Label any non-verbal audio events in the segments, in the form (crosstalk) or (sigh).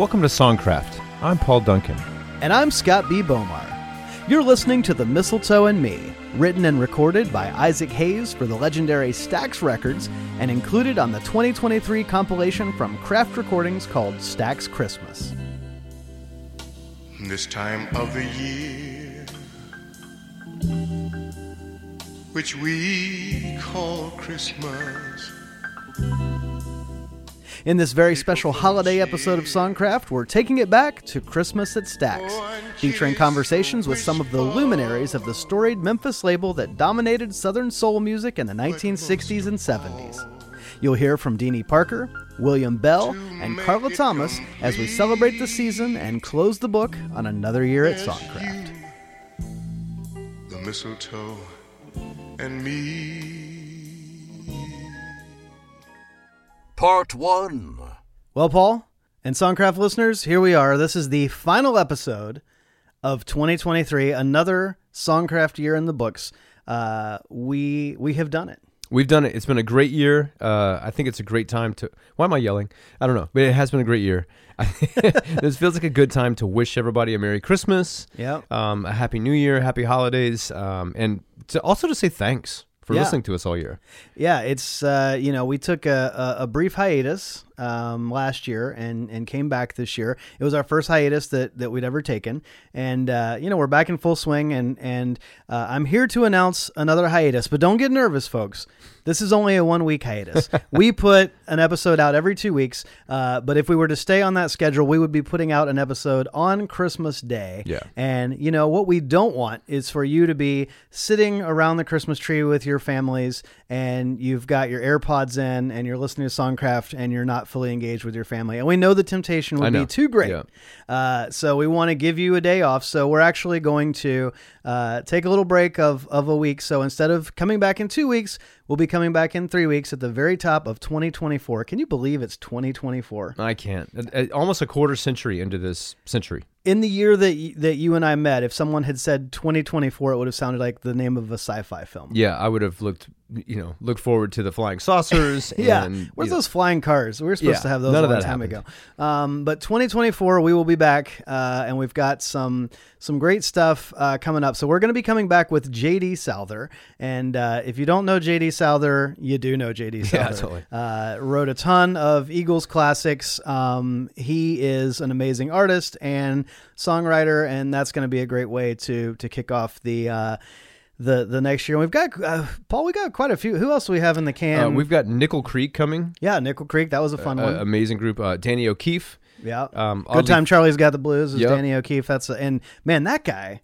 Welcome to Songcraft. I'm Paul Duncan. And I'm Scott B. Bomar. You're listening to The Mistletoe and Me, written and recorded by Isaac Hayes for the legendary Stax Records and included on the 2023 compilation from Craft Recordings called Stax Christmas. This time of the year, which we call Christmas. In this very special holiday episode of Songcraft, we're taking it back to Christmas at Stax, featuring conversations with some of the luminaries of the storied Memphis label that dominated Southern soul music in the 1960s and 70s. You'll hear from Deanie Parker, William Bell, and Carla Thomas as we celebrate the season and close the book on another year at Songcraft. The mistletoe and me. Part 1. Well, Paul and Songcraft listeners, here we are. This is the final episode of 2023, another Songcraft year in the books. Uh, we we have done it. We've done it. It's been a great year. Uh, I think it's a great time to. Why am I yelling? I don't know, but it has been a great year. (laughs) this feels like a good time to wish everybody a Merry Christmas, Yep. um, a Happy New Year, Happy Holidays, um, and to also to say thanks for Yeah. listening to us all year. Yeah, it's uh, you know we took a, a, a brief hiatus um, last year and and came back this year. It was our first hiatus that, that we'd ever taken, and uh, you know we're back in full swing. And and uh, I'm here to announce another hiatus, but don't get nervous, folks. This is only a one week hiatus. (laughs) we put an episode out every two weeks, uh, but if we were to stay on that schedule, we would be putting out an episode on Christmas Day. Yeah. And you know what we don't want is for you to be sitting around the Christmas tree with your families and you've got your AirPods in and you're listening to Songcraft and you're not fully engaged with your family. And we know the temptation would be too great. Yeah. Uh, so we want to give you a day off. So we're actually going to uh, take a little break of, of a week. So instead of coming back in two weeks, we'll be coming back in three weeks at the very top of 2024. Can you believe it's 2024? I can't. Uh, uh, Almost a quarter century into this century. In the year that y- that you and I met, if someone had said 2024, it would have sounded like the name of a sci-fi film. Yeah, I would have looked, you know, looked forward to the flying saucers. (laughs) Yeah, and, where's know, those flying cars? We were supposed Yeah, to have those a long time happened. ago. Um, but 2024, we will be back, uh, and we've got some some great stuff uh, coming up. So we're going to be coming back with JD Souther, and uh, if you don't know JD Souther, you do know JD Souther. (laughs) Yeah, totally. Uh, wrote a ton of Eagles classics. Um, he is an amazing artist and songwriter, and that's going to be a great way to to kick off the. Uh, the, the next year, and we've got uh, Paul. We got quite a few. Who else do we have in the can? uh, we've got Nickel Creek coming. Yeah, Nickel Creek. That was a fun Uh, one. amazing group. Uh, Danny O'Keefe. yeah. Um, Good time. Charlie's got the blues. Is Yep. Danny O'Keefe. That's a, and man, that guy,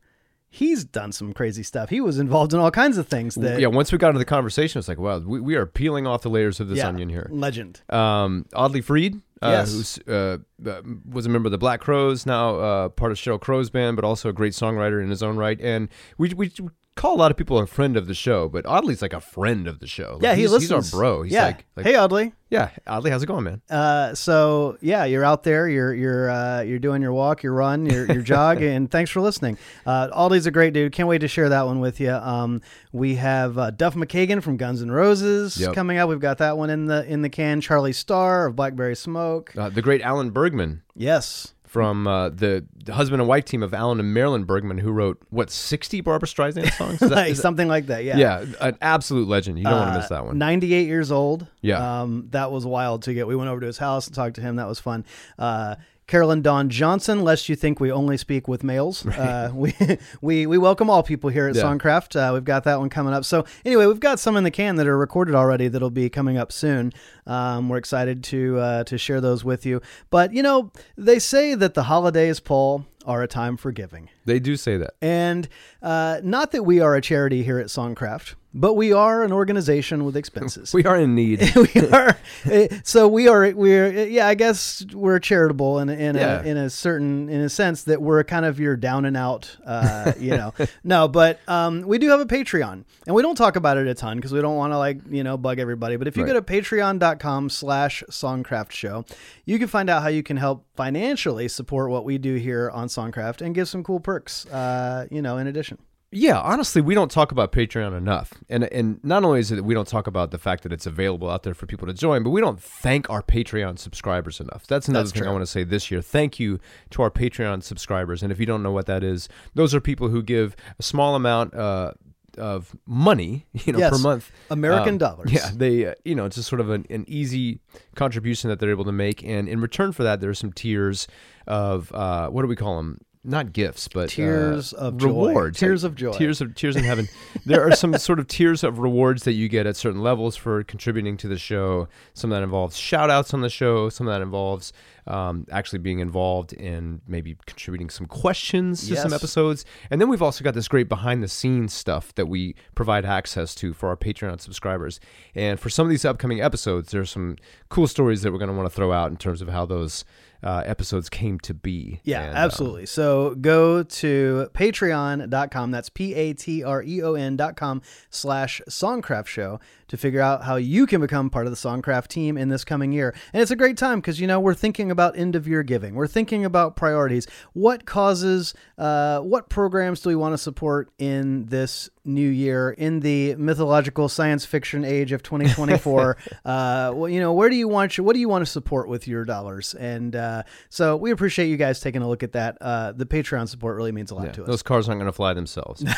he's done some crazy stuff. He was involved in all kinds of things. That yeah, once we got into the conversation, it's like, wow, we, we are peeling off the layers of this yeah, onion here. Legend. Um, Audley Freed, uh, Yes. who's uh, uh, was a member of the Black Crowes, now uh, part of Sheryl Crow's band, but also a great songwriter in his own right. And we we call a lot of people a friend of the show, but Audley's like a friend of the show. Like, Yeah, he he's, listens. He's our bro. He's yeah. like, like hey, Audley. yeah, Audley, how's it going, man? Uh, so yeah, you're out there. You're you're uh, you're doing your walk, your run, your your (laughs) jog, and thanks for listening. Uh, Audley's a great dude. Can't wait to share that one with you. Um, we have uh, Duff McKagan from Guns N' Roses Yep. coming up. We've got that one in the in the can. Charlie Starr of Blackberry Smoke. Uh, the great Alan Bergman Yes. From uh, the husband and wife team of Alan and Marilyn Bergman, who wrote what sixty Barbra Streisand songs. Is that- Like, something like that. Yeah. yeah, an absolute legend. You don't want to Uh, miss that one. 98 years old. Yeah. Um, that was wild to get. We went over to his house and talked to him. That was fun. Uh, Carolyn Dawn Johnson, lest you think we only speak with males. Uh, (laughs) we, we we welcome all people here at Yeah. Songcraft. Uh, we've got that one coming up. So anyway, we've got some in the can that are recorded already that'll be coming up soon. Um, we're excited to uh, to share those with you. But you know, they say that the holidays, Paul, are a time for giving. They do say that. And uh, not that we are a charity here at Songcraft, but we are an organization with (laughs) expenses. We are in need. (laughs) we are eh, so we are we're yeah I guess we're charitable in in Yeah. a in a certain in a sense that we're kind of your down and out uh you know (laughs) no but um we do have a Patreon and we don't talk about it a ton because we don't want to like you know bug everybody but if you Right. go to patreon.com slash songcraft show you can find out how you can help financially support what we do here on Songcraft and give some cool perks uh you know in addition Yeah, honestly, we don't talk about Patreon enough, and and not only is it that we don't talk about the fact that it's available out there for people to join, but we don't thank our Patreon subscribers enough. That's another That's thing I want to say this year. Thank you to our Patreon subscribers, and if you don't know what that is, those are people who give a small amount uh, of money, (laughs) you know, Yes. per month, American Um, dollars. Yeah, they, uh, you know, it's just sort of an, an easy contribution that they're able to make, and in return for that, there are some tiers of uh, what do we call them? Not gifts, but Tears uh, of joy. rewards. Tears of joy. Tears of tears in heaven. there are some (laughs) sort of tiers of rewards that you get at certain levels for contributing to the show. Some that involves shout outs on the show. Some that involves um, actually being involved in maybe contributing some questions to some episodes. And then we've also got this great behind the scenes stuff that we provide access to for our Patreon subscribers. And for some of these upcoming episodes, there's some cool stories that we're going to want to throw out in terms of how those uh, episodes came to be. Yeah, And, um, absolutely. So go to patreon.com. That's P A T R E O N.com slash Songcraft Show to figure out how you can become part of the Songcraft team in this coming year. And it's a great time because, you know, we're thinking about end of year giving. We're thinking about priorities. What causes, uh, what programs do we want to support in this new year in the mythological science fiction age of 2024 (laughs) uh well, you know where do you want your, what do you want to support with your dollars and uh so we appreciate you guys taking a look at that uh the patreon support really means a lot Yeah, to us those cars aren't going to fly themselves. (laughs)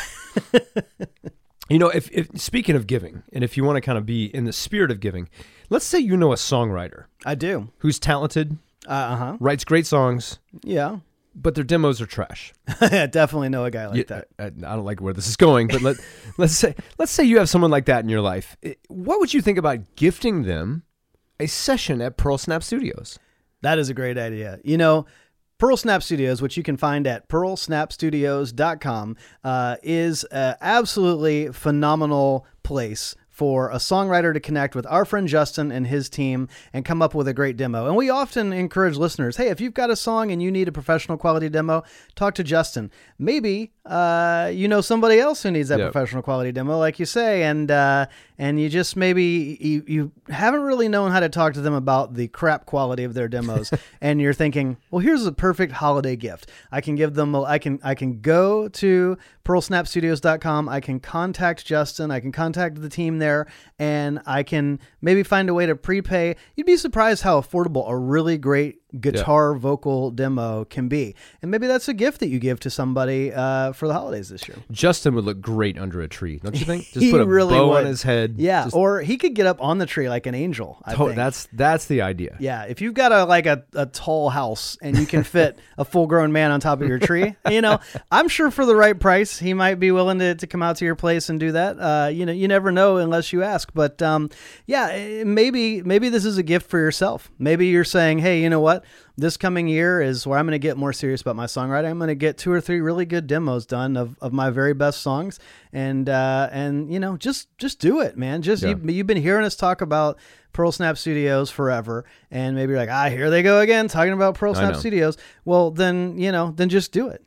you know, if, if speaking of giving, and if you want to kind of be in the spirit of giving, let's say you know a songwriter i do who's talented, uh, uh-huh writes great songs, yeah but their demos are trash. (laughs) I definitely know a guy like You- that I, I don't like where this is going, but let (laughs) let's say let's say you have someone like that in your life. What would you think about gifting them a session at Pearl Snap Studios? That is a great idea. You know, Pearl Snap Studios, which you can find at pearlsnapstudios.com, uh, is an absolutely phenomenal place for a songwriter to connect with our friend Justin and his team and come up with a great demo. And we often encourage listeners, hey, if you've got a song and you need a professional quality demo, talk to Justin. Maybe uh, you know somebody else who needs that Yep. professional quality demo, like you say, and uh, and you just maybe you, you haven't really known how to talk to them about the crap quality of their demos, (laughs) and you're thinking, well, here's a perfect holiday gift. I can give them. a- I can I can go to pearlsnapstudios.com. I can contact Justin. I can contact the team there, and I can maybe find a way to prepay. You'd be surprised how affordable a really great guitar vocal demo can be, and maybe that's a gift that you give to somebody uh, for the holidays this year. Justin would look great under a tree, don't you think? (laughs) Just He put a really bow would. on his head. Yeah, Just- or he could get up on the tree like an angel. I think. that's that's the idea. yeah. If you've got a like a, a tall house and you can fit a full grown man on top of your tree, (laughs) you know, I'm sure for the right price he might be willing to, to come out to your place and do that. Uh, you know, you never know unless you ask. But um, yeah, eh, maybe maybe this is a gift for yourself. Maybe you're saying, hey, you know what? This coming year is where I'm going to get more serious about my songwriting. I'm going to get two or three really good demos done of, of my very best songs, and uh, and you know just just do it, man. Just Yeah. you, you've been hearing us talk about Pearl Snap Studios forever, and maybe you're like, ah, here they go again talking about Pearl Snap. Studios. Well, then you know, then just do it.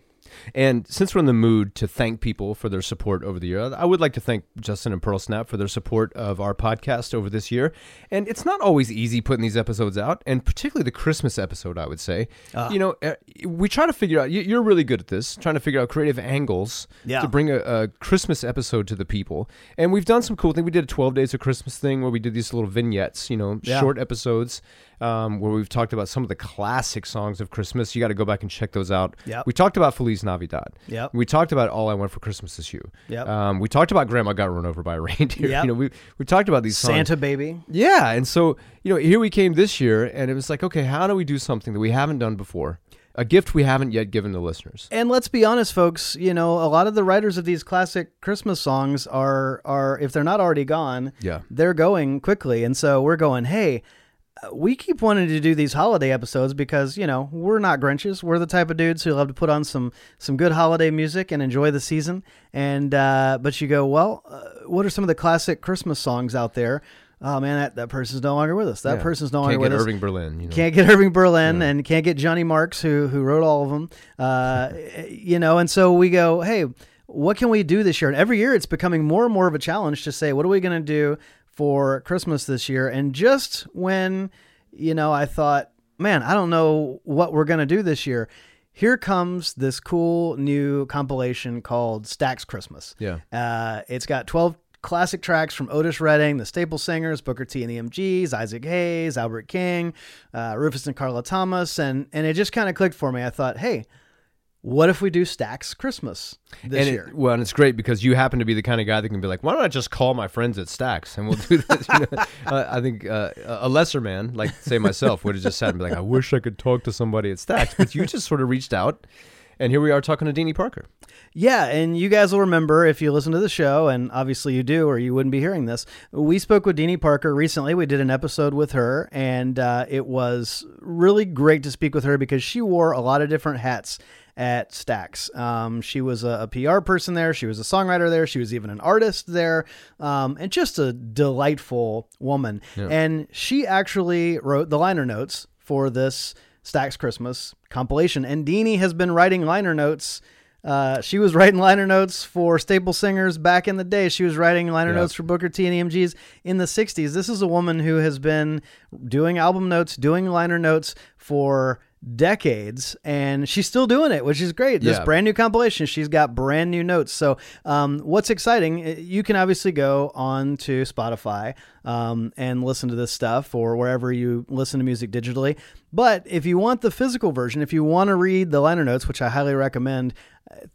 And since we're in the mood to thank people for their support over the year, I would like to thank Justin and Pearl Snap for their support of our podcast over this year. And it's not always easy putting these episodes out, and particularly the Christmas episode, I would say. Ah. You know, uh, we try to figure out, you- you're really good at this, trying to figure out creative angles Yeah. to bring a, a Christmas episode to the people. And we've done some cool things. We did a 12 Days of Christmas thing where we did these little vignettes, you know, Yeah. short episodes. Um, where we've talked about some of the classic songs of Christmas. You got to go back and check those out. Yep. We talked about Feliz Navidad. Yep. We talked about All I Want for Christmas Is You. Yep. Um, we talked about Grandma Got Run Over by a Reindeer. (laughs) Yep. You know, we we talked about these songs. Santa baby. Yeah, and so you know, here we came this year, and it was like, okay, how do we do something that we haven't done before? A gift we haven't yet given the listeners. And let's be honest, folks. You know, a lot of the writers of these classic Christmas songs are are if they're not already gone, Yeah. they're going quickly. And so we're going, hey, we keep wanting to do these holiday episodes because you know we're not Grinches. We're the type of dudes who love to put on some some good holiday music and enjoy the season. And uh, but you go, well, uh, what are some of the classic Christmas songs out there? Oh man, that, that person's no longer with us. That Yeah. person's no Can't longer with get us. Irving Berlin. You know. Can't get Irving Berlin and can't get Johnny Marks, who who wrote all of them. Uh, (laughs) you know, and so we go, hey, what can we do this year? And every year, it's becoming more and more of a challenge to say, what are we going to do for Christmas this year? And just when you know, I thought, man, I don't know what we're going to do this year. here comes this cool new compilation called Stax Christmas. Yeah. Uh, it's got 12 classic tracks from Otis Redding, the Staple Singers, Booker T and the MGs, Isaac Hayes, Albert King, uh, Rufus and Carla Thomas, and and it just kind of clicked for me. I thought, hey, what if we do Stax Christmas this and year? Well, and it's great because you happen to be the kind of guy that can be like, why don't I just call my friends at Stax and we'll do this? (laughs) You know? uh, I think uh, a lesser man, like say myself, would have just sat and be like, I wish I could talk to somebody at Stax, but you just sort of reached out, and here we are talking to Deanie Parker. Yeah, and you guys will remember if you listen to the show, and obviously you do, or you wouldn't be hearing this. We spoke with Deanie Parker recently. We did an episode with her, and uh, it was really great to speak with her because she wore a lot of different hats at Stax. Um, she was a, a, PR person there. She was a songwriter there. She was even an artist there, um, and just a delightful woman. Yeah. And she actually wrote the liner notes for this Stax Christmas compilation. And Deanie has been writing liner notes. Uh, she was writing liner notes for Staple Singers back in the day. She was writing liner Yeah. notes for Booker T and the MGs in the 60s. This is a woman who has been doing album notes, doing liner notes for decades, and she's still doing it, which is great. This Yeah. brand new compilation, she's got brand new notes. So, um, what's exciting, uh, you can obviously go on to Spotify um, and listen to this stuff or wherever you listen to music digitally. But if you want the physical version, if you want to read the liner notes, which I highly recommend,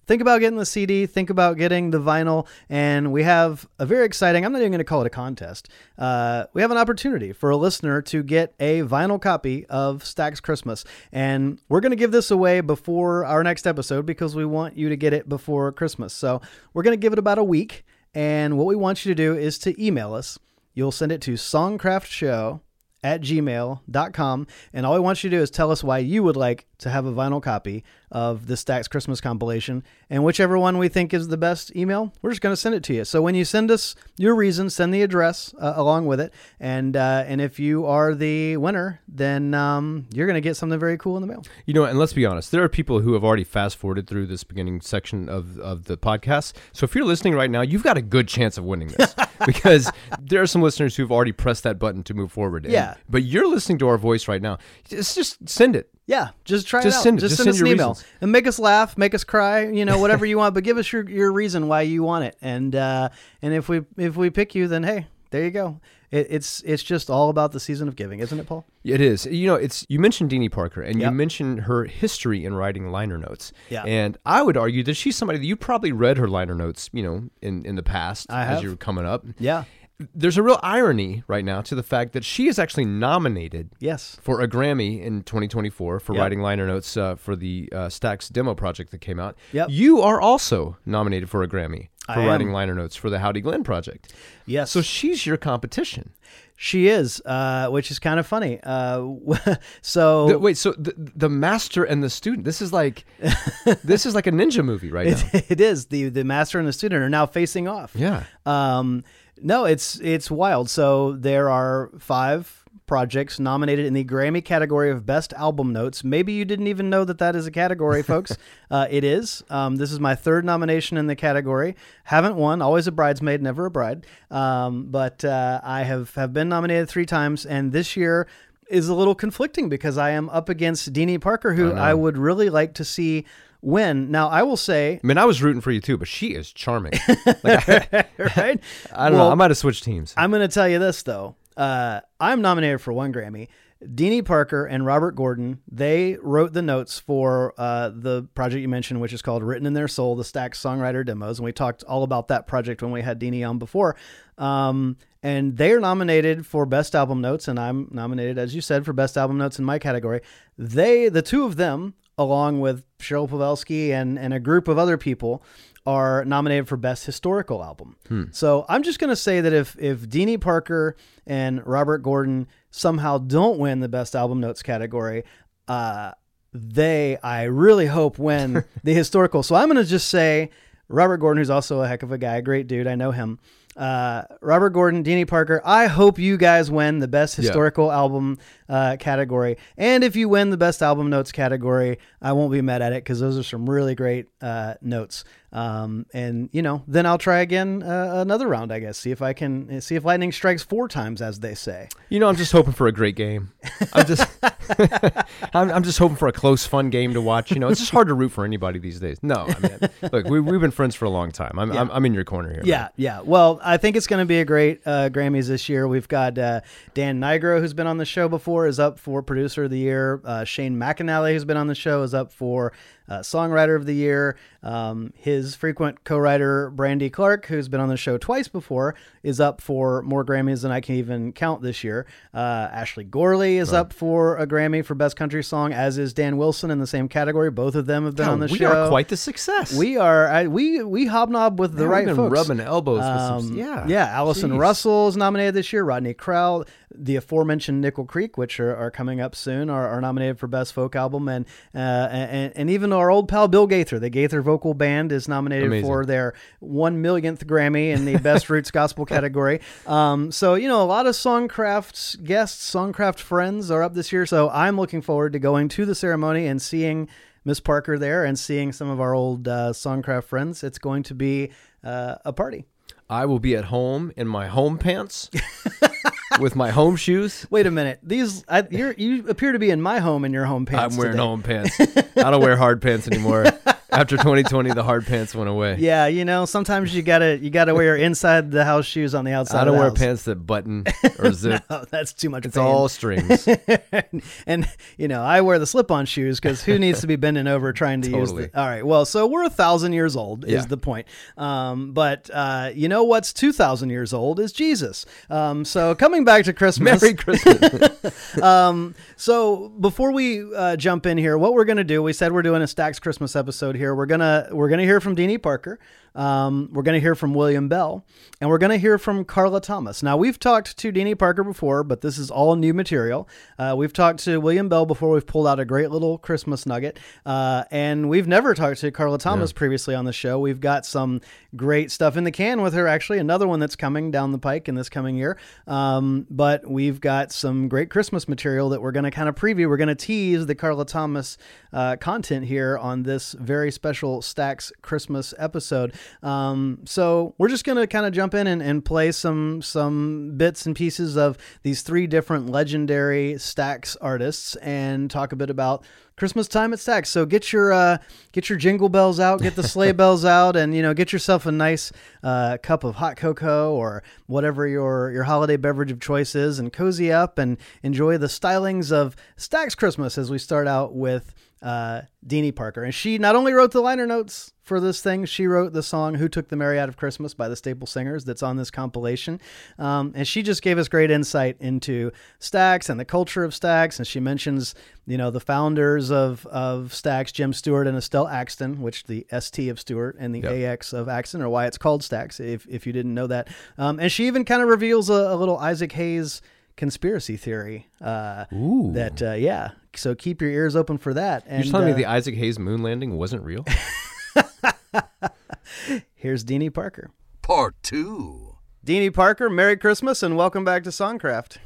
think about getting the CD, think about getting the vinyl, and we have a very exciting, I'm not even going to call it a contest. Uh, we have an opportunity for a listener to get a vinyl copy of Stax Christmas. And we're going to give this away before our next episode because we want you to get it before Christmas. So we're going to give it about a week. And what we want you to do is to email us. You'll send it to songcraftshow at gmail.com. And all we want you to do is tell us why you would like to have a vinyl copy of the Stax Christmas compilation. And whichever one we think is the best email, we're just going to send it to you. So when you send us your reason, send the address uh, along with it. And uh, and if you are the winner, then um, you're going to get something very cool in the mail. You know, and let's be honest, there are people who have already fast forwarded through this beginning section of, of the podcast. So if you're listening right now, you've got a good chance of winning this (laughs) because there are some listeners who've already pressed that button to move forward. And- Yeah. But you're listening to our voice right now. Just, just send it. Yeah, just try Just it out. send it. Just, Just send, send us an email reasons. and make us laugh, make us cry, you know, whatever you want. But give us your, your reason why you want it, and uh, and if we if we pick you, then hey, there you go. It, it's it's just all about the season of giving, isn't it, Paul? It is. You know, it's you mentioned Deanie Parker and Yep. you mentioned her history in writing liner notes. Yeah. And I would argue that she's somebody that you probably read her liner notes, you know, in, in the past as you were coming up. Yeah. There's a real irony right now to the fact that she is actually nominated Yes. for a Grammy in 2024 for Yep. writing liner notes uh, for the uh, Stax demo project that came out. Yep. You are also nominated for a Grammy for I am. writing liner notes for the Howdy Glenn project. Yes. So she's your competition. she is, uh, which is kind of funny. Uh, (laughs) so The- wait, so the, the master and the student. This is like (laughs) this is like a ninja movie right now. it, (laughs) it is the the master and the student are now facing off. Yeah. Um, no, it's it's wild. So there are five projects nominated in the Grammy category of Best Album Notes. Maybe you didn't even know that that is a category, (laughs) folks. Uh, it is. Um, this is my third nomination in the category. Haven't won. Always a bridesmaid, never a bride. Um, but uh, I have have been nominated three times, and this year is a little conflicting because I am up against Deanie Parker, who I, would really like to see win. Now, I will say, I mean, I was rooting for you too, but she is charming. (laughs) Like, I, (laughs) right? I don't know. I might have switched teams. I'm going to tell you this though. Uh, I'm nominated for one Grammy. Deanie Parker and Robert Gordon, they wrote the notes for uh, the project you mentioned, which is called Written in Their Soul, the Stax Songwriter Demos. And we talked all about that project when we had Deanie on before. Um, and they are nominated for Best Album Notes, and I'm nominated, as you said, for Best Album Notes in my category. They, the two of them, along with Cheryl Pawelski and, and a group of other people, are nominated for Best Historical Album. So I'm just going to say that if if Deanie Parker and Robert Gordon somehow don't win the Best Album Notes category, uh, they I really hope win (laughs) the historical. So I'm going to just say Robert Gordon, who's also a heck of a guy, a great dude. I know him. Uh, Robert Gordon, Deanie Parker. I hope you guys win the best historical album uh, category. And if you win the best album notes category, I won't be mad at it because those are some really great uh, notes. Um, and you know, then I'll try again uh, another round. I guess see if I can see if lightning strikes four times, as they say. You know, I'm just hoping for a great game. I'm just (laughs) I'm, I'm just hoping for a close, fun game to watch. You know, it's just hard to root for anybody these days. No, I mean, look, we, we've been friends for a long time. I'm, I'm, I'm in your corner here. Yeah, man. yeah. Well, I think it's going to be a great uh, Grammys this year. We've got uh, Dan Nigro, who's been on the show before, is up for Producer of the Year. Uh, Shane McAnally, who's been on the show, is up for uh, Songwriter of the Year. Um, his frequent co-writer Brandy Clark, who's been on the show twice before, is up for more Grammys than I can even count this year. Uh, Ashley Gorley is up for a Grammy for Best Country Song, as is Dan Wilson in the same category. Both of them have been on the we show. We are quite the success. We are. I, we we hobnob with the Man, right we've been folks. rubbing elbows with Um, some. Yeah, yeah. Allison Jeez. Russell is nominated this year. Rodney Crowell, the aforementioned Nickel Creek, which are, are coming up soon, are, are nominated for best folk album, and uh, and and even our old pal Bill Gaither, the Gaither Vocal Band, is nominated Amazing. for their one millionth Grammy in the best (laughs) roots gospel category. Um, so you know, a lot of Songcraft guests, Songcraft friends are up this year. So I'm looking forward to going to the ceremony and seeing. Miss Parker there and seeing some of our old uh, Songcraft friends. It's going to be uh, a party. I will be at home in my home pants (laughs) with my home shoes. Wait a minute. These I, you're, you appear to be in my home in your home pants. I'm wearing today. home pants. (laughs) I don't wear hard pants anymore. After 2020, the hard pants went away. Yeah, you know, sometimes you gotta you gotta wear inside the house shoes on the outside. I don't wear house. pants that button (laughs) or zip. Oh, that's too much. It's pain. all strings. (laughs) and you know, I wear the slip-on shoes because who needs to be bending over trying to use Totally. the? All right, well, so we're a thousand years old Yeah. is the point. Um, but uh, you know what's two thousand years old is Jesus. Um, so coming back to Christmas, Merry (laughs) Christmas. um, so before we uh, jump in here, what we're gonna do? We said we're doing a Stax Christmas episode here. We're gonna we're gonna hear from Deanie Parker. Um, we're gonna hear from William Bell, and we're gonna hear from Carla Thomas. Now we've talked to Deanie Parker before, but this is all new material. Uh, we've talked to William Bell before. We've pulled out a great little Christmas nugget, uh, and we've never talked to Carla Thomas previously on the show. We've got some great stuff in the can with her. Actually, another one that's coming down the pike in this coming year. Um, but we've got some great Christmas material that we're going to kind of preview. We're going to tease the Carla Thomas uh, content here on this very special Stax Christmas episode. Um, so we're just going to kind of jump in and, and play some some bits and pieces of these three different legendary Stax artists and talk a bit about Christmas time at Stax. So get your uh, get your jingle bells out, get the sleigh (laughs) bells out, and you know get yourself a nice uh, cup of hot cocoa or whatever your your holiday beverage of choice is, and cozy up and enjoy the stylings of Stax Christmas as we start out with uh, Deanie Parker. And she not only wrote the liner notes for this thing, she wrote the song Who Took the Mary Out of Christmas by the Staple Singers that's on this compilation. Um, and she just gave us great insight into Stax and the culture of Stax. And she mentions, you know, the founders of, of Stax, Jim Stewart and Estelle Axton, which the ST of Stewart and the Yep. AX of Axton are why it's called Stax, if, if you didn't know that. Um, and she even kind of reveals a, a little Isaac Hayes conspiracy theory uh, Ooh. that, uh, yeah. So keep your ears open for that. And You're telling uh, me the Isaac Hayes moon landing wasn't real? (laughs) here's Deanie Parker. Part 2. Deanie Parker, Merry Christmas and welcome back to Songcraft.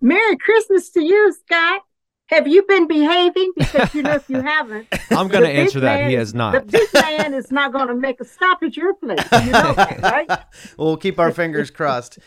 Merry Christmas to you, Scott. Have you been behaving? Because you know if you (laughs) haven't, I'm going to answer that. man He is- has The not. big man is not going to make a stop at your place. You know that, right? (laughs) We'll keep our fingers crossed.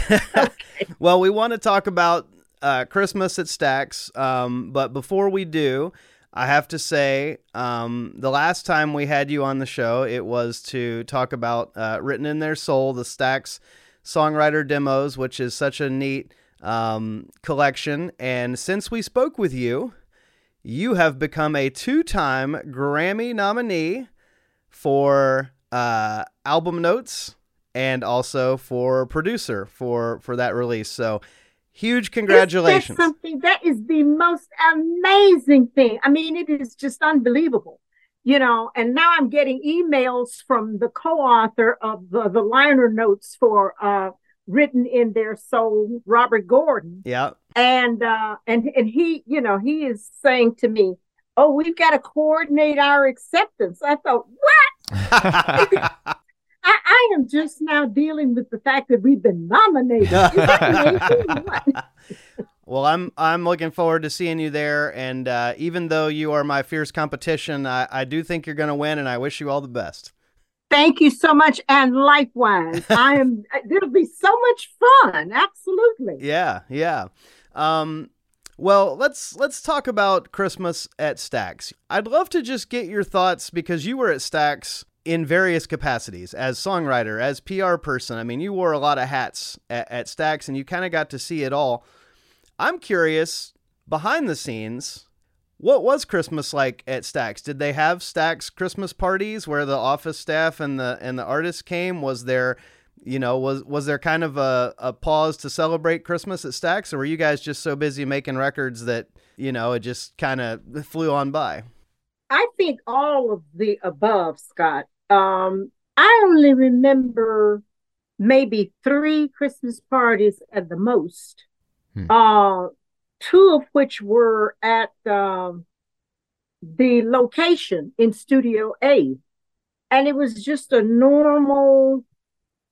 (laughs) well, we want to talk about uh, Christmas at Stax, um, but before we do, I have to say um, the last time we had you on the show, it was to talk about uh, Written in Their Soul, the Stax songwriter demos, which is such a neat um, collection. And since we spoke with you, you have become a two time Grammy nominee for uh, album notes and also for producer for for that release. So huge congratulations. That's something that is the most amazing thing. I mean, it is just unbelievable. You know, and now I'm getting emails from the co-author of the, the liner notes for uh written in their soul, Robert Gordon. Yeah. and uh and and he you know he is saying to me oh we've got to coordinate our acceptance i thought what (laughs) I, I am just now dealing with the fact that we've been nominated Is that amazing? What? (laughs) well, I'm I'm looking forward to seeing you there and uh, even though you are my fierce competition, I, I do think you're going to win and I wish you all the best. thank you so much and likewise i am it'll be so much fun absolutely Yeah, yeah. Um, Well, let's let's talk about Christmas at Stax. I'd love to just get your thoughts because you were at Stax in various capacities as songwriter, as PR person. I mean, you wore a lot of hats at, at Stax and you kind of got to see it all. I'm curious, behind the scenes, what was Christmas like at Stax? Did they have Stax Christmas parties where the office staff and the and the artists came? Was there, you know, was was there kind of a, a pause to celebrate Christmas at Stax, or were you guys just so busy making records that you know it just kind of flew on by? I think all of the above, Scott. Um, I only remember maybe three Christmas parties at the most. Hmm. Uh, two of which were at um, the location in Studio A, and it was just a normal.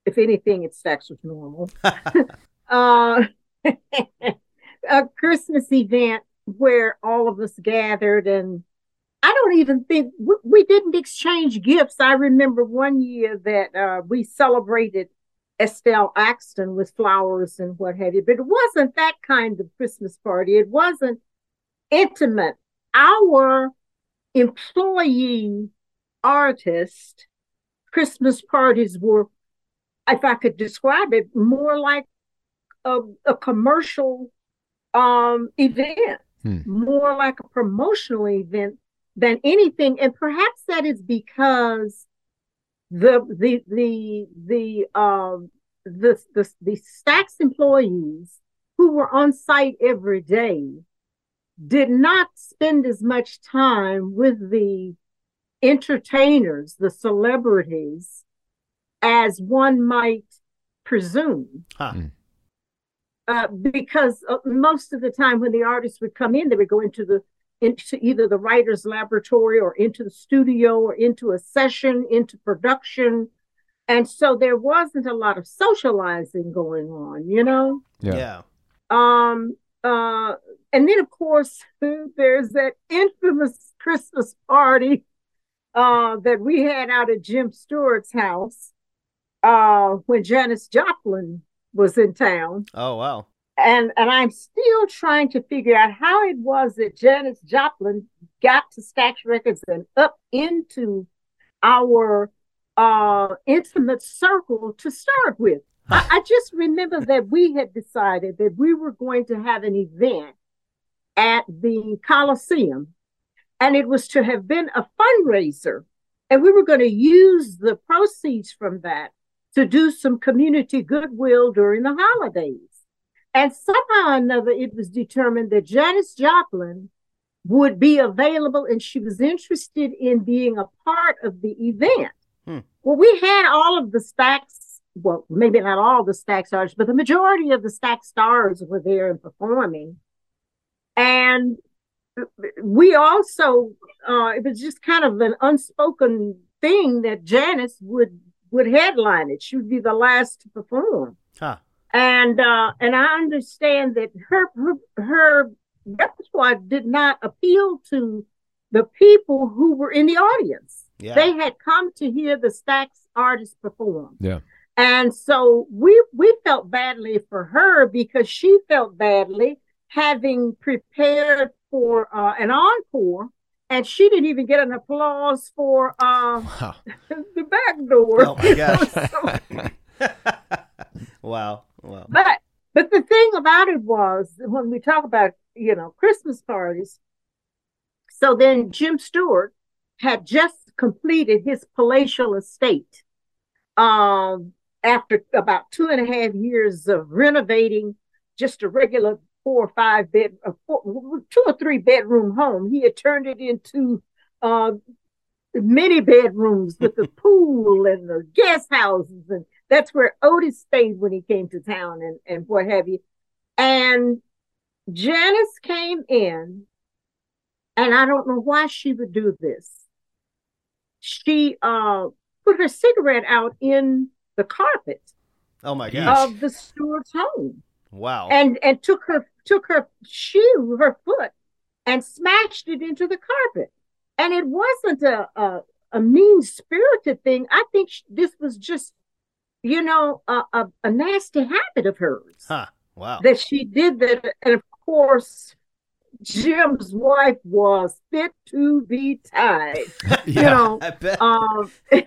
If anything, it stacks with normal. (laughs) (laughs) uh, (laughs) a Christmas event where all of us gathered and I don't even think we, we didn't exchange gifts. I remember one year that uh, we celebrated Estelle Axton with flowers and what have you, but it wasn't that kind of Christmas party. It wasn't intimate. Our employee artist Christmas parties were, if I could describe it, more like a, a commercial um, event, Hmm. more like a promotional event than anything. And perhaps that is because the the the the um the the the Stax employees who were on site every day did not spend as much time with the entertainers, the celebrities, as one might presume. Huh. Mm. Uh, because uh, most of the time when the artists would come in, they would go into the into either the writer's laboratory or into the studio or into a session, into production. And so there wasn't a lot of socializing going on, you know? Yeah. Um, uh, and then of course (laughs) there's that infamous Christmas party uh, that we had out at Jim Stewart's house uh, when Janis Joplin was in town Oh wow. And and I'm still trying to figure out how it was that Janis Joplin got to Stax Records and up into our uh, intimate circle to start with. I, I just remember (laughs) that we had decided that we were going to have an event at the Coliseum, and it was to have been a fundraiser, and we were going to use the proceeds from that to do some community goodwill during the holidays. And somehow or another, it was determined that Janis Joplin would be available and she was interested in being a part of the event. Hmm. Well, we had all of the Stax, well, maybe not all the stack stars, but the majority of the stack stars were there and performing. And we also, uh, it was just kind of an unspoken thing that Janis would would headline it. She would be the last to perform Huh. And uh and i understand that her her, her repertoire did not appeal to the people who were in the audience Yeah. they had come to hear the Stax artists perform Yeah. and so we we felt badly for her because she felt badly having prepared for uh, an encore and she didn't even get an applause for uh, Wow. (laughs) the back door Oh my gosh. (laughs) So- (laughs) wow. Wow. But but the thing about it was when we talk about you know Christmas parties, so then Jim Stewart had just completed his palatial estate um, after about two and a half years of renovating just a regular four or five bed, a four, two or three bedroom home. He had turned it into uh, many bedrooms with the (laughs) pool and the guest houses and that's where Otis stayed when he came to town and, and what have you. And Janis came in, and I don't know why she would do this. She uh put her cigarette out in the carpet Oh my Yeesh. gosh. of the Stewarts' home Wow. and and took her took her shoe, her foot, and smashed it into the carpet. And it wasn't a a, a mean spirited thing. I think sh- this was just, you know, a, a, a nasty habit of hers Huh. Wow. that she did that. And of course, Jim's wife was fit to be tied. (laughs) you know, I bet. um, (laughs)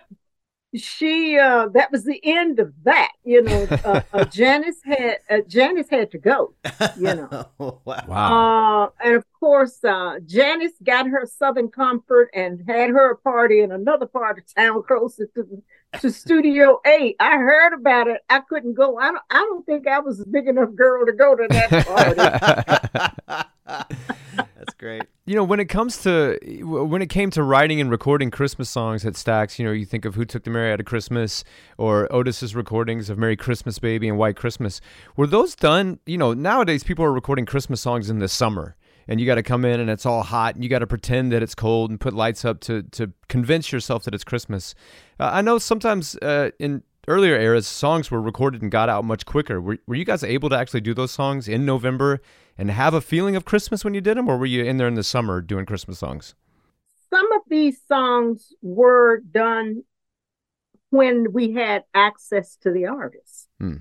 she uh, that was the end of that. You know, uh, uh, (laughs) Janis had uh, Janis had to go. You know, (laughs) wow. Wow. uh, and of course, uh, Janis got her Southern Comfort and had her a party in another part of town closer to to Studio A. I heard about it. I couldn't go. I don't, I don't think I was a big enough girl to go to that (laughs) party. Great. you know, when it comes to when it came to writing and recording Christmas songs at Stax, you know, you think of Who Took the Mary Out of Christmas or Otis's recordings of Merry Christmas Baby and White Christmas. Were those done? You know, nowadays people are recording Christmas songs in the summer. And you got to come in and it's all hot and you got to pretend that it's cold and put lights up to, to convince yourself that it's Christmas. Uh, I know sometimes uh, in earlier eras, songs were recorded and got out much quicker. Were, were you guys able to actually do those songs in November and have a feeling of Christmas when you did them, or were you in there in the summer doing Christmas songs? Some of these songs were done when we had access to the artists, Hmm.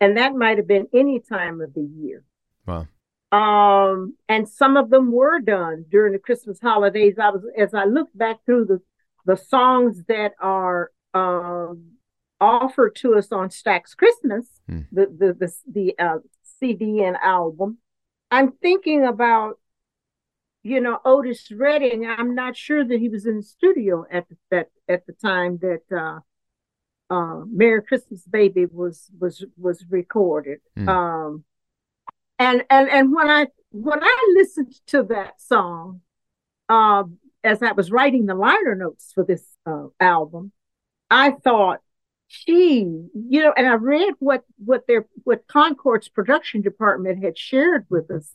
and that might have been any time of the year. Wow. Um, and some of them were done during the Christmas holidays. I was as I looked back through the the songs that are um offered to us on Stax Christmas, Hmm. the the the the uh, CD and album. I'm thinking about, you know, Otis Redding. I'm not sure that he was in the studio at the, that at the time that uh, uh, "Merry Christmas, Baby" was was was recorded. Hmm. Um, and and and when I when I listened to that song, um, as I was writing the liner notes for this uh, album, I thought, gee, you know, and I read what what their what Concord's production department had shared with us.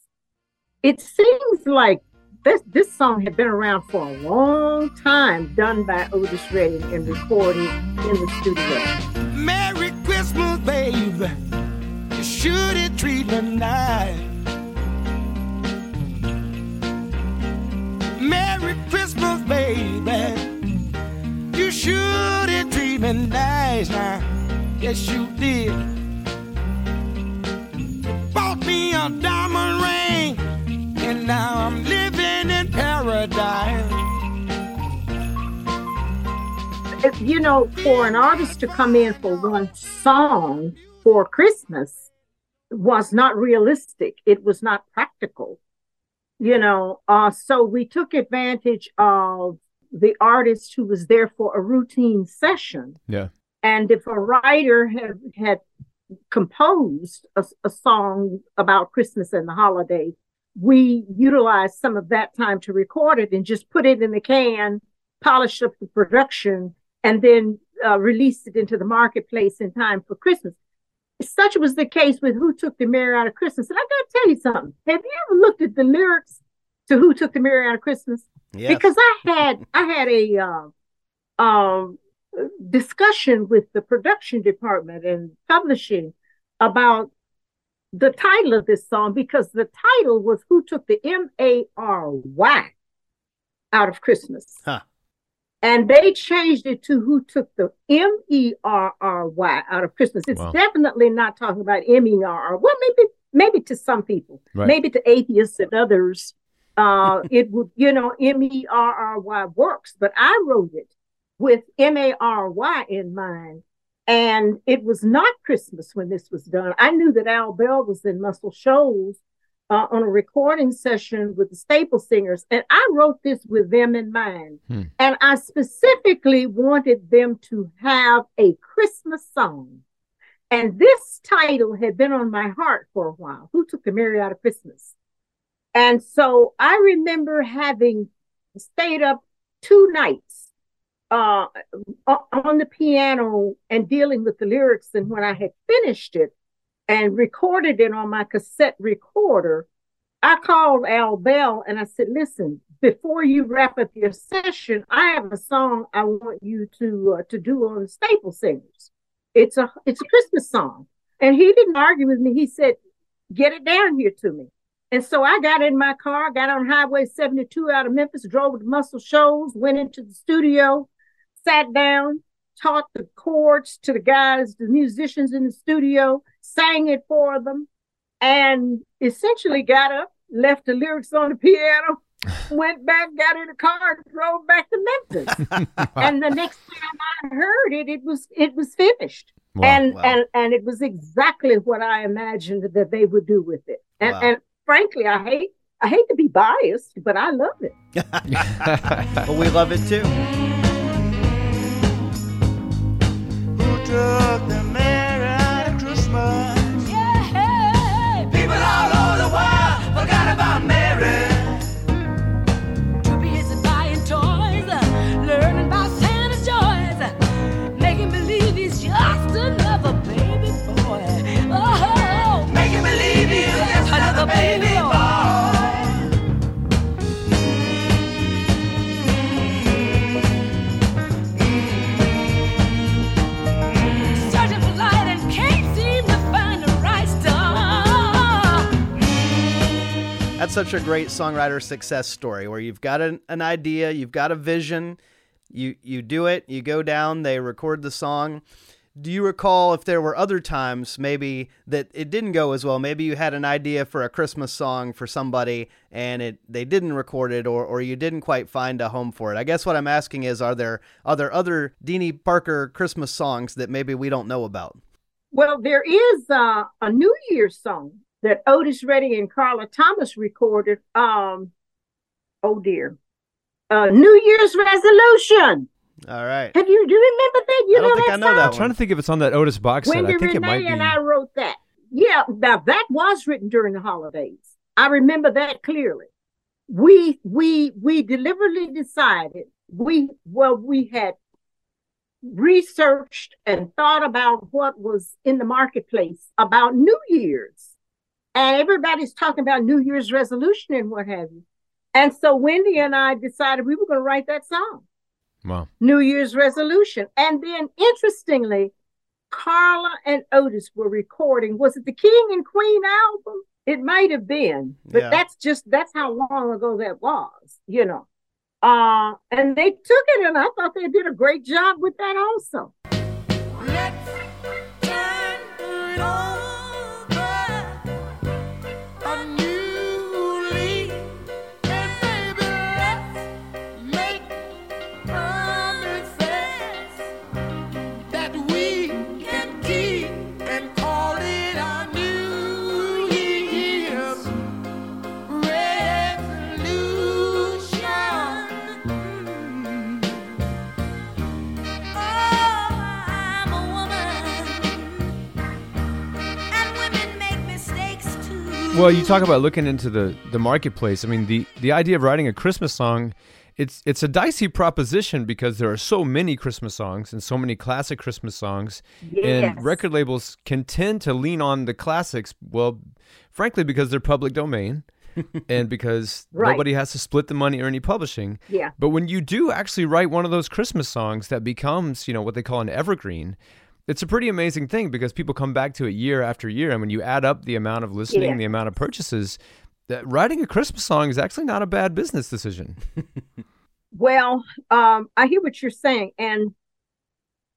It seems like this this song had been around for a long time, done by Otis Redding and recorded in the studio. Merry Christmas, baby. You should have treated me nice. Merry Christmas, baby. Me nice now. Yes, you did. Bought me a diamond ring, and now I'm living in paradise. If, you know, for an artist to come in for one song for Christmas was not realistic. It was not practical. You know, uh, so we took advantage of the artist who was there for a routine session. Yeah. And if a writer had had composed a, a song about Christmas and the holiday, we utilized some of that time to record it and just put it in the can, polish up the production, and then uh, released it into the marketplace in time for Christmas. Such was the case with Who Took the Mary Out of Christmas. And I got to tell you something. Have you ever looked at the lyrics to Who Took the Mary Out of Christmas? Yes. because I had I had a uh, um, discussion with the production department and publishing about the title of this song because the title was "Who Took the M A R Y Out of Christmas," Huh. and they changed it to "Who Took the M E R R Y Out of Christmas." It's Wow. definitely not talking about M E R R. Well, maybe maybe to some people, Right. maybe to atheists and others uh, it would, you know, M E R R Y works, but I wrote it with M A R Y in mind. And it was not Christmas when this was done. I knew that Al Bell was in Muscle Shoals uh, on a recording session with the Staple Singers, and I wrote this with them in mind. Hmm. And I specifically wanted them to have a Christmas song. And this title had been on my heart for a while. Who took the Mary out of Christmas? And so I remember having stayed up two nights uh, on the piano and dealing with the lyrics. And when I had finished it and recorded it on my cassette recorder, I called Al Bell and I said, listen, before you wrap up your session, I have a song I want you to uh, to do on the Staple Singers. It's a it's a Christmas song. And he didn't argue with me. He said, get it down here to me. And so I got in my car, got on Highway 72 out of Memphis, drove to Muscle Shoals, went into the studio, sat down, taught the chords to the guys, the musicians in the studio, sang it for them, and essentially got up left the lyrics on the piano, (laughs) went back, got in the car, and drove back to Memphis. (laughs) and the next time I heard it, it was it was finished. Wow. and wow. and and it was exactly what I imagined that they would do with it. And Wow. and frankly, I hate I hate to be biased, but I love it. (laughs) But we love it too. That's such a great songwriter success story where you've got an, an idea, you've got a vision, you you do it, you go down, they record the song. Do you recall if there were other times maybe that it didn't go as well? Maybe you had an idea for a Christmas song for somebody and it they didn't record it or, or you didn't quite find a home for it. I guess what I'm asking is are there are there other Deanie Parker Christmas songs that maybe we don't know about? Well, there is uh, a New Year's song that Otis Redding and Carla Thomas recorded. Um, oh dear, uh, New Year's resolution. All right. Have you do you remember that? You I don't know think that I know song? that I'm trying to think if it's on that Otis box set. I think it might be. and I wrote that. Yeah, now that was written during the holidays. I remember that clearly. We we we deliberately decided we well we had researched and thought about what was in the marketplace about New Year's. And everybody's talking about New Year's resolution and what have you. And so Wendy and I decided we were going to write that song. Wow. New Year's resolution. And then interestingly, Carla and Otis were recording. Was it the King and Queen album? It might have been, but Yeah. that's just that's how long ago that was, you know. Uh, and they took it, and I thought they did a great job with that also. Let's Well, you talk about looking into the the marketplace. I mean, the the idea of writing a Christmas song, it's it's a dicey proposition because there are so many Christmas songs and so many classic Christmas songs, Yes. and record labels can tend to lean on the classics. Well, frankly, because they're public domain. (laughs) and because Right. nobody has to split the money or any publishing. Yeah. But when you do actually write one of those Christmas songs that becomes, you know, what they call an evergreen, it's a pretty amazing thing because people come back to it year after year. And when you add up the amount of listening, Yeah. the amount of purchases, that writing a Christmas song is actually not a bad business decision. (laughs) Well, um, I hear what you're saying, and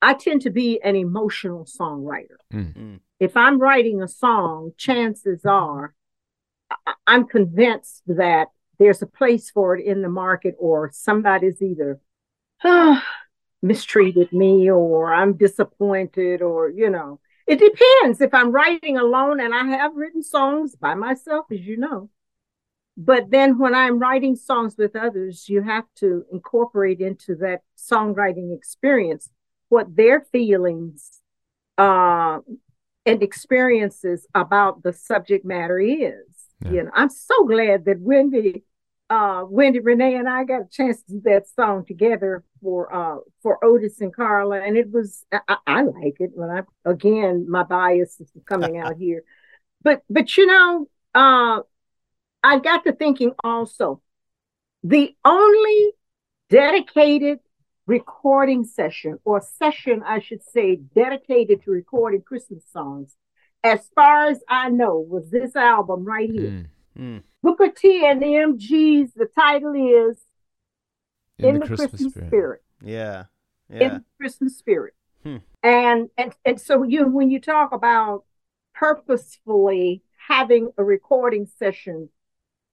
I tend to be an emotional songwriter. Mm. Mm. If I'm writing a song, chances are I- I'm convinced that there's a place for it in the market, or somebody's either (sighs) mistreated me, or I'm disappointed, or you know, it depends. If I'm writing alone, and I have written songs by myself, as you know, but then when I'm writing songs with others, you have to incorporate into that songwriting experience what their feelings uh, and experiences about the subject matter is. Yeah. You know, I'm so glad that Wendy, uh, Wendy Rene and I got a chance to do that song together for uh, for Otis and Carla, and it was I, I- like it. When I again, my bias is coming out (laughs) here, but but you know, uh, I got to thinking also, the only dedicated recording session or session, I should say, dedicated to recording Christmas songs, as far as I know, was this album right here. Mm. Mm. Booker T and the MGs, the title is In, the, Christmas, Spirit. Yeah. In Yeah. the Christmas Spirit. Hmm. And and and so you when you talk about purposefully having a recording session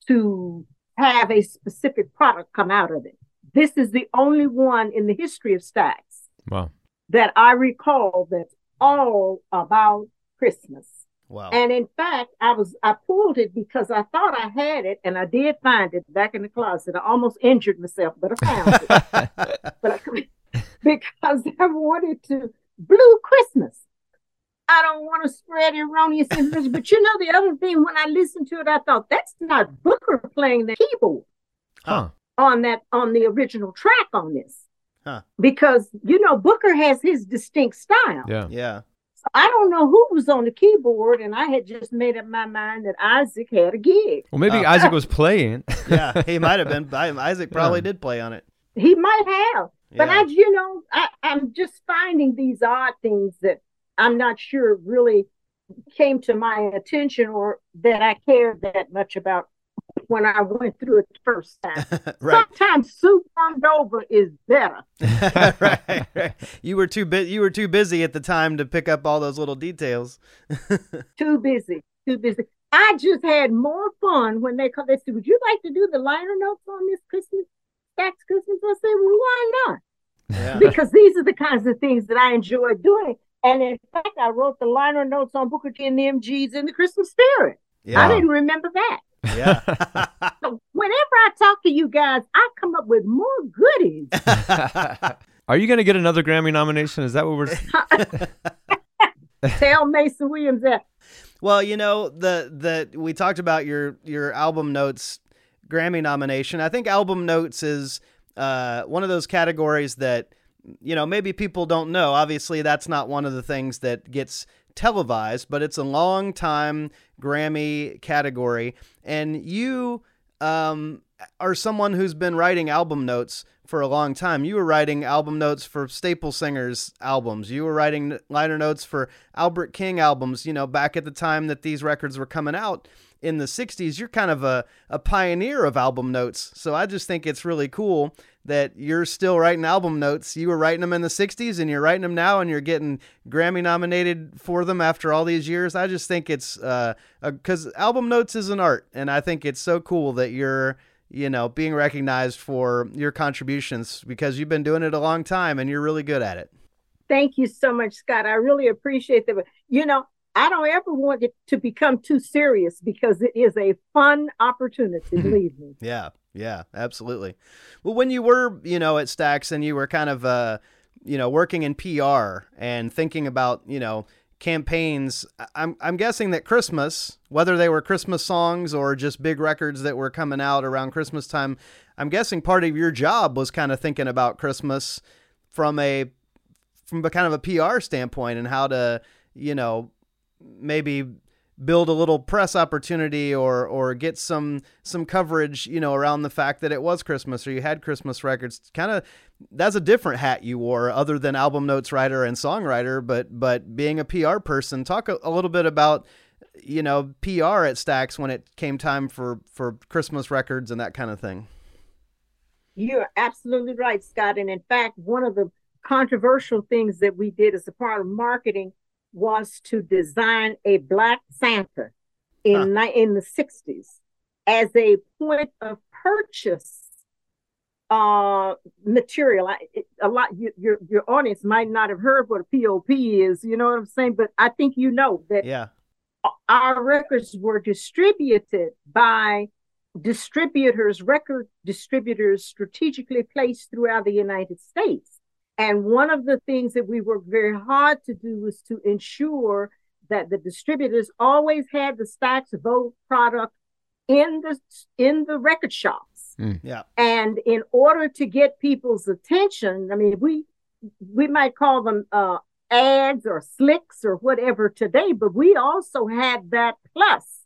to have a specific product come out of it. This is the only one in the history of Stax Wow. that I recall that's all about Christmas. Wow. And in fact, I was I pulled it because I thought I had it, and I did find it back in the closet. I almost injured myself, but I found it. (laughs) but I because I wanted to blue Christmas. I don't want to spread erroneous information, but you know the other thing when I listened to it, I thought that's not Booker playing the keyboard Huh. on that on the original track on this. Huh. Because you know Booker has his distinct style. Yeah. yeah. So I don't know who was on the keyboard, and I had just made up my mind that Isaac had a gig. Well, maybe Oh. Isaac was playing. (laughs) Yeah. He (laughs) might have been. Isaac probably Yeah. did play on it. He might have, but Yeah. I, you know, I, I'm just finding these odd things that I'm not sure really came to my attention or that I cared that much about when I went through it the first time. (laughs) right. Sometimes soup warmed over is better. (laughs) right, right. You were too bu- you were too busy at the time to pick up all those little details. (laughs) Too busy, too busy. I just had more fun when they called. They said, "Would you like to do the liner notes on this Christmas, Stax Christmas?" I said, "Well, why not?" Yeah. because these are the kinds of things that I enjoy doing. And in fact, I wrote the liner notes on Booker T and the MGs in the Christmas spirit. I didn't remember that. Yeah. (laughs) So whenever I talk to you guys, I come up with more goodies. (laughs) Are you going to get another Grammy nomination? Is that what we're? (laughs) Tell Mason Williams that. Well, you know the the we talked about your your album notes Grammy nomination. I think album notes is uh, one of those categories that you know maybe people don't know. Obviously, that's not one of the things that gets televised, but it's a long time Grammy category, and you um, are someone who's been writing album notes for a long time. You were writing album notes for Staple Singers albums. You were writing liner notes for Albert King albums, you know, back at the time that these records were coming out in the 60s. You're kind of a, a pioneer of album notes. So I just think it's really cool that you're still writing album notes. You were writing them in the 60s and you're writing them now and you're getting Grammy nominated for them after all these years. I just think it's uh, because album notes is an art. And I think it's so cool that you're you know, being recognized for your contributions because you've been doing it a long time and you're really good at it. Thank you so much, Scott. I really appreciate that. You know, I don't ever want it to become too serious because it is a fun opportunity, (laughs) believe me. Yeah, yeah, absolutely. Well, when you were, you know, at Stax and you were kind of, uh, you know, working in PR and thinking about, you know, campaigns, I'm I'm guessing that Christmas, whether they were Christmas songs or just big records that were coming out around Christmas time, I'm guessing part of your job was kind of thinking about Christmas from a from a kind of a PR standpoint and how to, you know, maybe build a little press opportunity or or get some some coverage you know around the fact that it was christmas or you had christmas records kind of that's a different hat you wore other than album notes writer and songwriter but but being a pr person talk a, a little bit about you know pr at Stax when it came time for for christmas records and that kind of thing You're absolutely right, Scott. And in fact, one of the controversial things that we did as a part of marketing was to design a black Santa in ni- in the 60s as a point of purchase uh material. I, it, a lot your, your your audience might not have heard what a pop is you know what i'm saying? But i think you know that yeah. our records were distributed by distributors, record distributors strategically placed throughout the United States. And one of the things that we worked very hard to do was to ensure that the distributors always had the Stax/Volt product in the in the record shops. yeah And in order to get people's attention, I mean, we we might call them uh, ads or slicks or whatever today, but we also had that plus.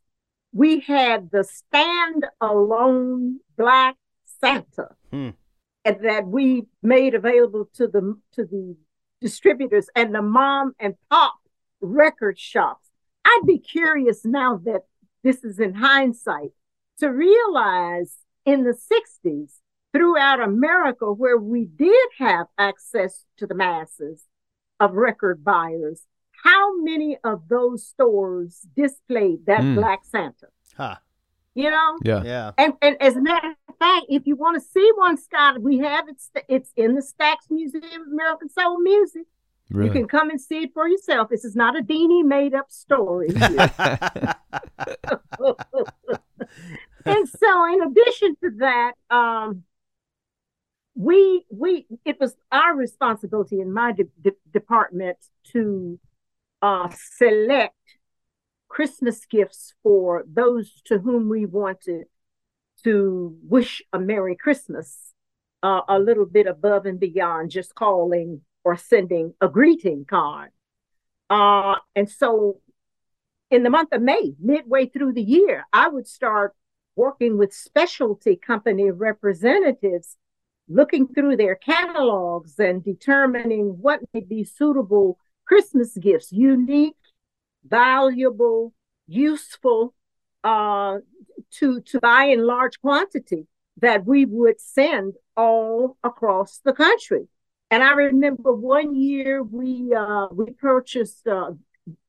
We had the stand-alone Black Santa Hmm. And that we made available to the to the distributors and the mom and pop record shops. I'd be curious now that this is in hindsight to realize in the 60s throughout America where we did have access to the masses of record buyers, how many of those stores displayed that Hmm. Black Santa? huh You know, Yeah. Yeah. and and as a matter of fact, if you want to see one, Scott, we have it. It's in the Stax Museum of American Soul Music. Really. You can come and see it for yourself. This is not a Deanie made up story. (laughs) (laughs) and so in addition to that um we we it was our responsibility in my de- de- department to uh select christmas gifts for those to whom we wanted to wish a merry christmas uh, a little bit above and beyond just calling or sending a greeting card. Uh and so in the month of May, midway through the year, I would start working with specialty company representatives, looking through their catalogs and determining what may be suitable Christmas gifts, unique, valuable, useful, uh, to to buy in large quantity that we would send all across the country. And I remember one year we uh, we purchased uh,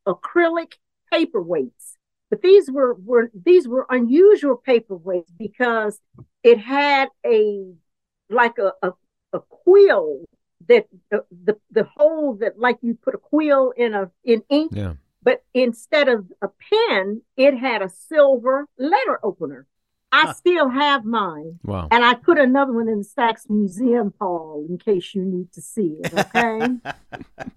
acrylic paperweights. But these were, were these were unusual paperweights because it had a like a, a, a quill that the, the the hole that like you put a quill in a in ink, Yeah. But instead of a pen, it had a silver letter opener. I still have mine. Wow. And I put another one in the Stax Museum Hall in case you need to see it. Okay. (laughs)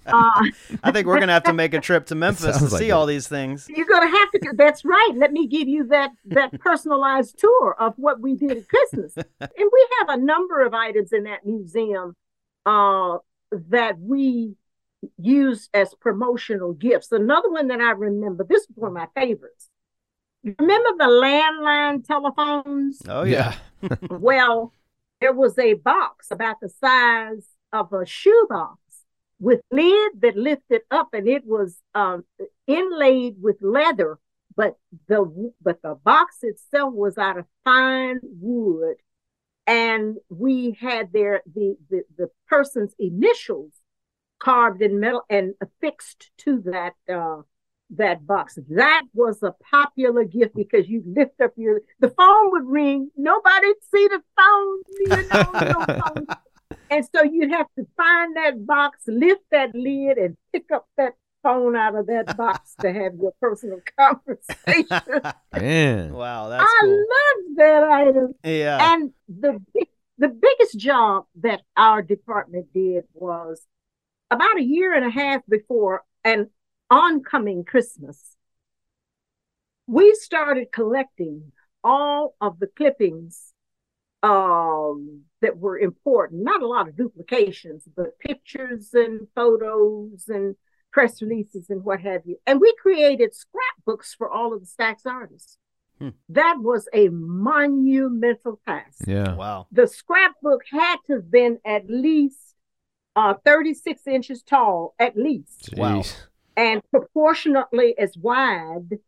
uh, I think we're gonna have to make a trip to Memphis to like see it. all these things. you're gonna have to. That's right. Let me give you that that (laughs) personalized tour of what we did at Christmas. (laughs) and we have a number of items in that museum uh, that we use as promotional gifts. Another one that I remember. This is one of my favorites. Remember the landline telephones? Oh yeah. (laughs) well, there was a box about the size of a shoebox with lid that lifted up, and it was um, inlaid with leather. But the but the box itself was out of fine wood, and we had there the the, the person's initials carved in metal and affixed to that uh, that box. That was a popular gift because you lift up your the phone would ring, nobody'd see the phone, you know, no phone. (laughs) And so you'd have to find that box, lift that lid, and pick up that phone out of that box (laughs) to have your personal (laughs) conversation. Man. Wow, that's I cool. love that item. Yeah. And the big, the biggest job that our department did was about a year and a half before an oncoming Christmas. We started collecting all of the clippings um, that were important. Not a lot of duplications, but pictures and photos and press releases and what have you. And we created scrapbooks for all of the Stax artists. Hmm. That was a monumental task. Yeah. Wow. The scrapbook had to have been at least uh, 36 inches tall, at least, Wow. And proportionately as wide.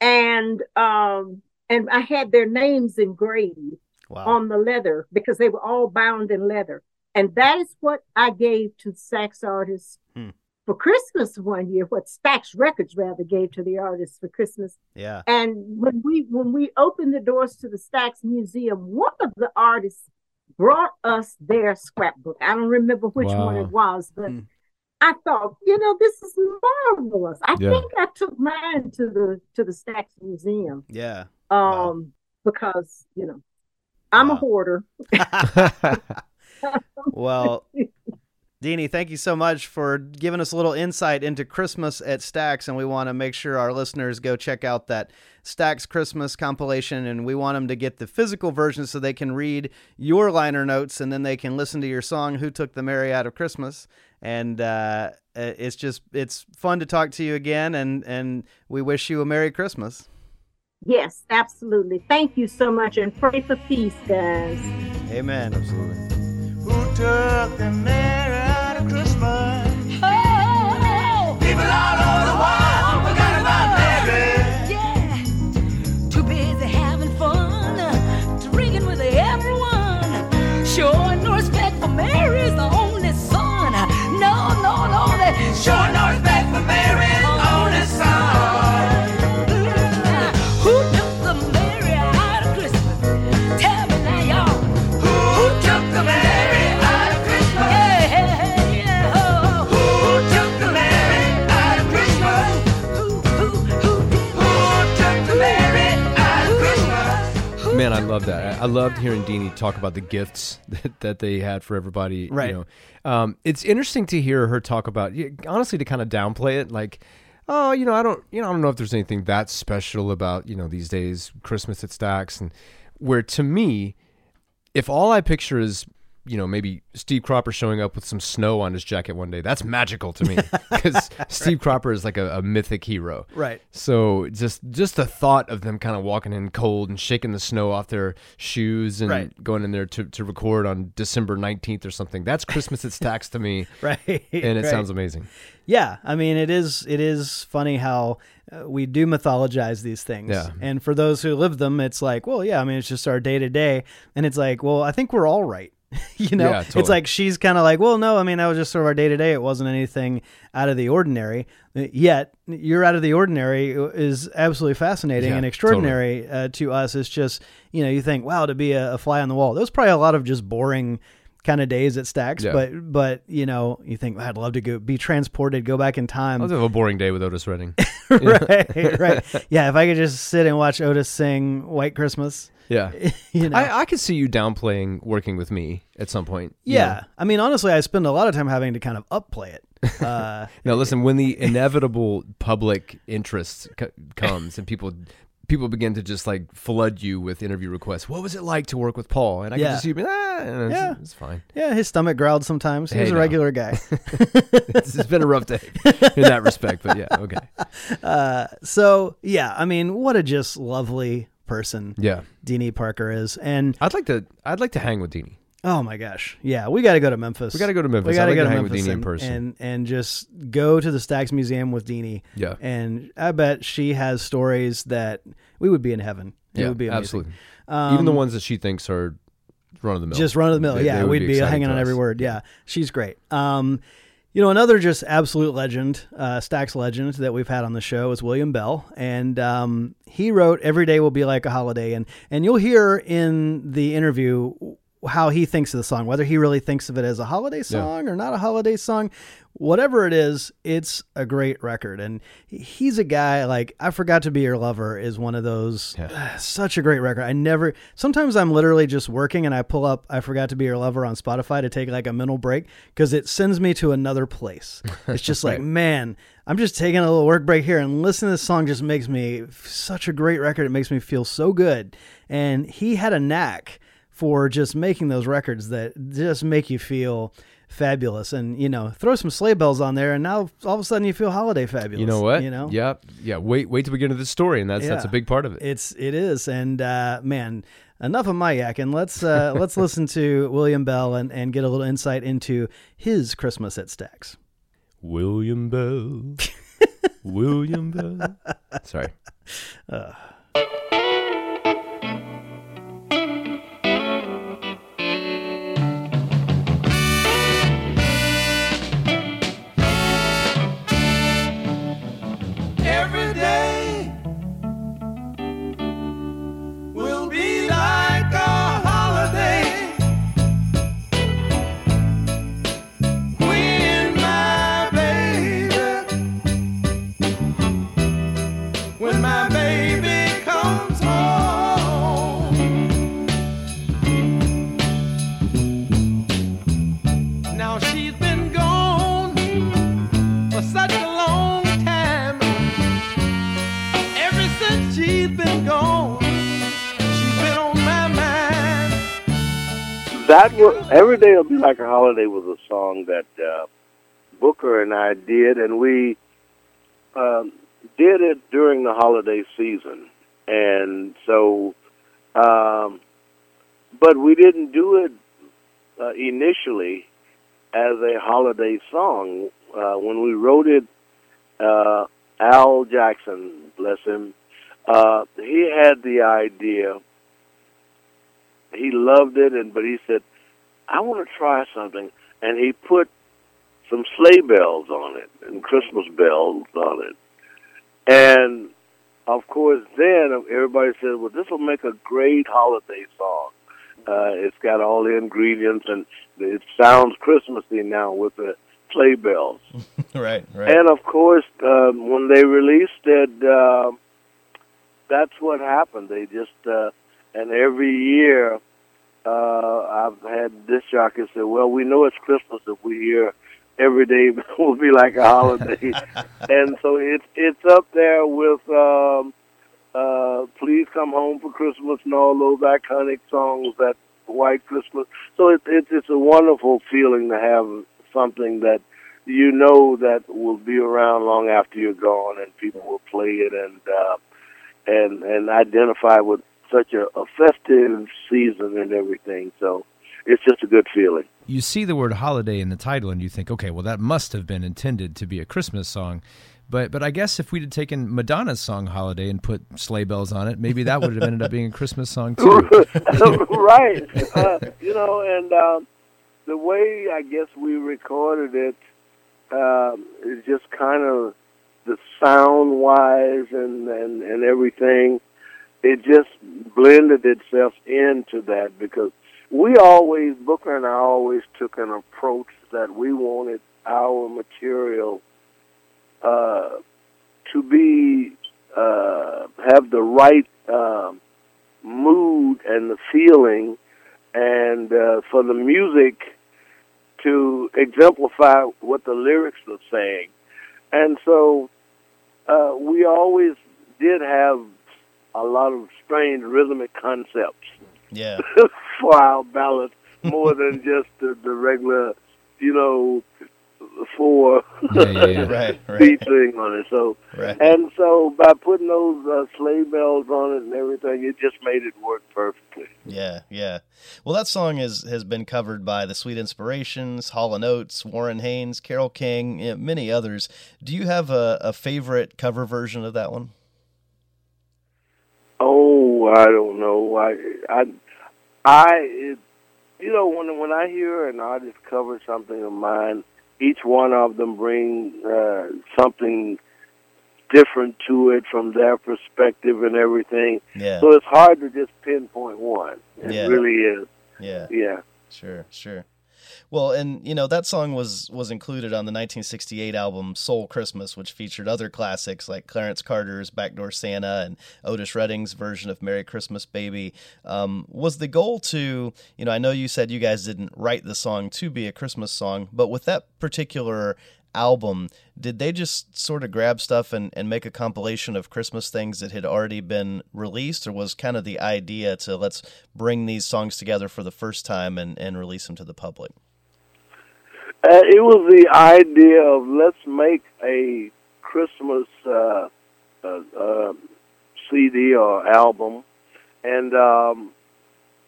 And um, and I had their names engraved Wow. on the leather because they were all bound in leather. And that is what I gave to Stax artists Hmm. for Christmas one year, what Stax Records rather gave to the artists for Christmas. yeah. And when we when we opened the doors to the Stax Museum, one of the artists brought us their scrapbook. I don't remember which one it was, but Hmm. I thought, you know, this is marvelous. I Yeah. think I took mine to the to the Stax Museum. Yeah. Um, because, you know, I'm a hoarder. (laughs) (laughs) Well, Deanie, thank you so much for giving us a little insight into Christmas at Stax, and we want to make sure our listeners go check out that Stax Christmas compilation, and we want them to get the physical version so they can read your liner notes, and then they can listen to your song "Who Took the Merry Out of Christmas." And uh, it's just it's fun to talk to you again, and and we wish you a Merry Christmas. Yes, absolutely. Thank you so much and pray for peace, guys. Amen. Absolutely. Who took the merry that Showing love that. I, I loved hearing Deanie talk about the gifts (laughs) that, that they had for everybody. Right. You know, um, it's interesting to hear her talk about. Honestly, to kind of downplay it, like, oh, you know, I don't, you know, I don't know if there's anything that special about you know these days, Christmas at Stax, and where to me, if all I picture is you know maybe Steve Cropper showing up with some snow on his jacket one day, that's magical to me (laughs) because Steve Cropper is like a, a mythic hero. Right. So just just the thought of them kind of walking in cold and shaking the snow off their shoes and Right. going in there to, to record on December 19th or something. That's Christmas at Stax to me. (laughs) Right. And it right. sounds amazing. Yeah, I mean, it is it is funny how uh, we do mythologize these things. Yeah. And for those who live them, it's like, well, yeah, I mean, it's just our day to day, and it's like, well, I think we're all right. (laughs) you know, Yeah, it's like she's kind of like, well, no, I mean, that was just sort of our day to day. It wasn't anything out of the ordinary. Uh, Yet, you're out of the ordinary is absolutely fascinating Yeah, and extraordinary uh, to us. It's just, you know, you think, wow, to be a, a fly on the wall. There's probably a lot of just boring kind of days at Stax, Yeah. but but you know, you think I'd love to go be transported, go back in time. I'll have a boring day with Otis Redding. (laughs) right, right. Yeah, if I could just sit and watch Otis sing White Christmas, Yeah. (laughs) you know. I, I could see you downplaying working with me at some point. yeah, know. I mean, honestly, I spend a lot of time having to kind of upplay it. (laughs) Uh, Now listen, when the inevitable public interest co- comes and people people begin to just like flood you with interview requests, what was it like to work with Paul? And I Yeah. can just see, ah, it's, Yeah. it's fine. yeah, his stomach growled sometimes. He Hey, was a now. regular guy. (laughs) it's, it's been a rough day in that respect, but yeah, okay, (laughs) Uh, so yeah, I mean, what a just lovely person yeah. Deanie Parker is, and I'd like to I'd like to hang with Deanie. Oh my gosh, yeah, we got to go to Memphis. We got to go to Memphis. We got to go to hang with Memphis Deanie in and, person. and and just go to the Stax Museum with Deanie. Yeah. and I bet she has stories that we would be in heaven. It yeah, would be amazing. absolutely. Um, Even the ones that she thinks are run of the mill, just run of the mill. They- Yeah, they we'd be, exciting hanging on every word. Yeah, she's great. Um, you know, another just absolute legend, uh, Stax legend that we've had on the show is William Bell, and um, he wrote "Every Day Will Be Like a Holiday," and and you'll hear in the interview how he thinks of the song, whether he really thinks of it as a holiday song or not a holiday song. Whatever it is, it's a great record, and he's a guy like I forgot to be your lover is one of those (sighs) such a great record. I never sometimes I'm literally just working and I pull up I forgot to be your lover on Spotify to take like a mental break because it sends me to another place. (laughs) It's just like, man, I'm just taking a little work break here and listening to this song just makes me such a great record. It makes me feel so good. And he had a knack for just making those records that just make you feel fabulous and you know throw some sleigh bells on there and now all of a sudden you feel holiday fabulous You know what? you know Yeah, yeah. Wait, wait till we get into the story, and that's that's a big part of it. it's it is, and uh, man, enough of my yakking. Let's uh, (laughs) let's listen to William Bell and, and get a little insight into his Christmas at Stax William Bell. (laughs) William Bell. (laughs) Sorry. Every that was every day will be like a holiday was a song that uh, Booker and I did, and we um, did it during the holiday season, and so, um, but we didn't do it uh, initially as a holiday song. Uh, when we wrote it, uh, Al Jackson, bless him, uh, he had the idea he loved it, and but he said, "I want to try something," and he put some sleigh bells on it and Christmas bells on it, and of course, then everybody said, "Well, this will make a great holiday song." Uh, it's got all the ingredients, and it sounds Christmassy now with the sleigh bells. (laughs) right, right. And of course, um, when they released it, uh, that's what happened. They just uh, and every year uh, I've had this jockey say, "Well, we know it's Christmas if we hear." Every day (laughs) will be like a holiday, (laughs) and so it's it's up there with um, uh, "Please Come Home for Christmas" and all those iconic songs that White Christmas. So it, it, it's a wonderful feeling to have something that you know that will be around long after you're gone, and people will play it and uh, and and identify with such a, a festive season and everything. So it's just a good feeling. You see the word holiday in the title and you think, okay, well, that must have been intended to be a Christmas song. But, but I guess if we'd have taken Madonna's song "Holiday" and put sleigh bells on it, maybe that would have ended up being a Christmas song too. (laughs) right. Uh, you know, and um, the way I guess we recorded it um, is just kind of the sound wise and, and, and everything. It just blended itself into that because we always, Booker and I always took an approach that we wanted our material uh, to be uh, have the right um, mood and the feeling, and uh, for the music to exemplify what the lyrics were saying. And so uh, we always did have a lot of strange rhythmic concepts Yeah. (laughs) for our ballads, more than (laughs) just the, the regular, you know, four Yeah, yeah, yeah. (laughs) Right, right. beat thing on it. So Right. and so by putting those uh, sleigh bells on it and everything, it just made it work perfectly. Yeah, yeah. Well, that song has has been covered by the Sweet Inspirations, Hall and Oates, Warren Haynes, Carole King, many others. Do you have a, a favorite cover version of that one? Oh, I don't know. I, I, I, it, you know, when when I hear an artist cover something of mine, each one of them bring uh, something different to it from their perspective and everything. Yeah, So it's hard to just pinpoint one. It Yeah. really is. yeah, Yeah. sure, sure. Well, and you know that song was was included on the 1968 album Soul Christmas, which featured other classics like Clarence Carter's Backdoor Santa and Otis Redding's version of Merry Christmas Baby. Um, was the goal to, you know, I know you said you guys didn't write the song to be a Christmas song, but with that particular album, did they just sort of grab stuff and, and make a compilation of Christmas things that had already been released, or was kind of the idea to let's bring these songs together for the first time and, and release them to the public? Uh, it was the idea of let's make a Christmas uh, uh, uh, CD or album, and um,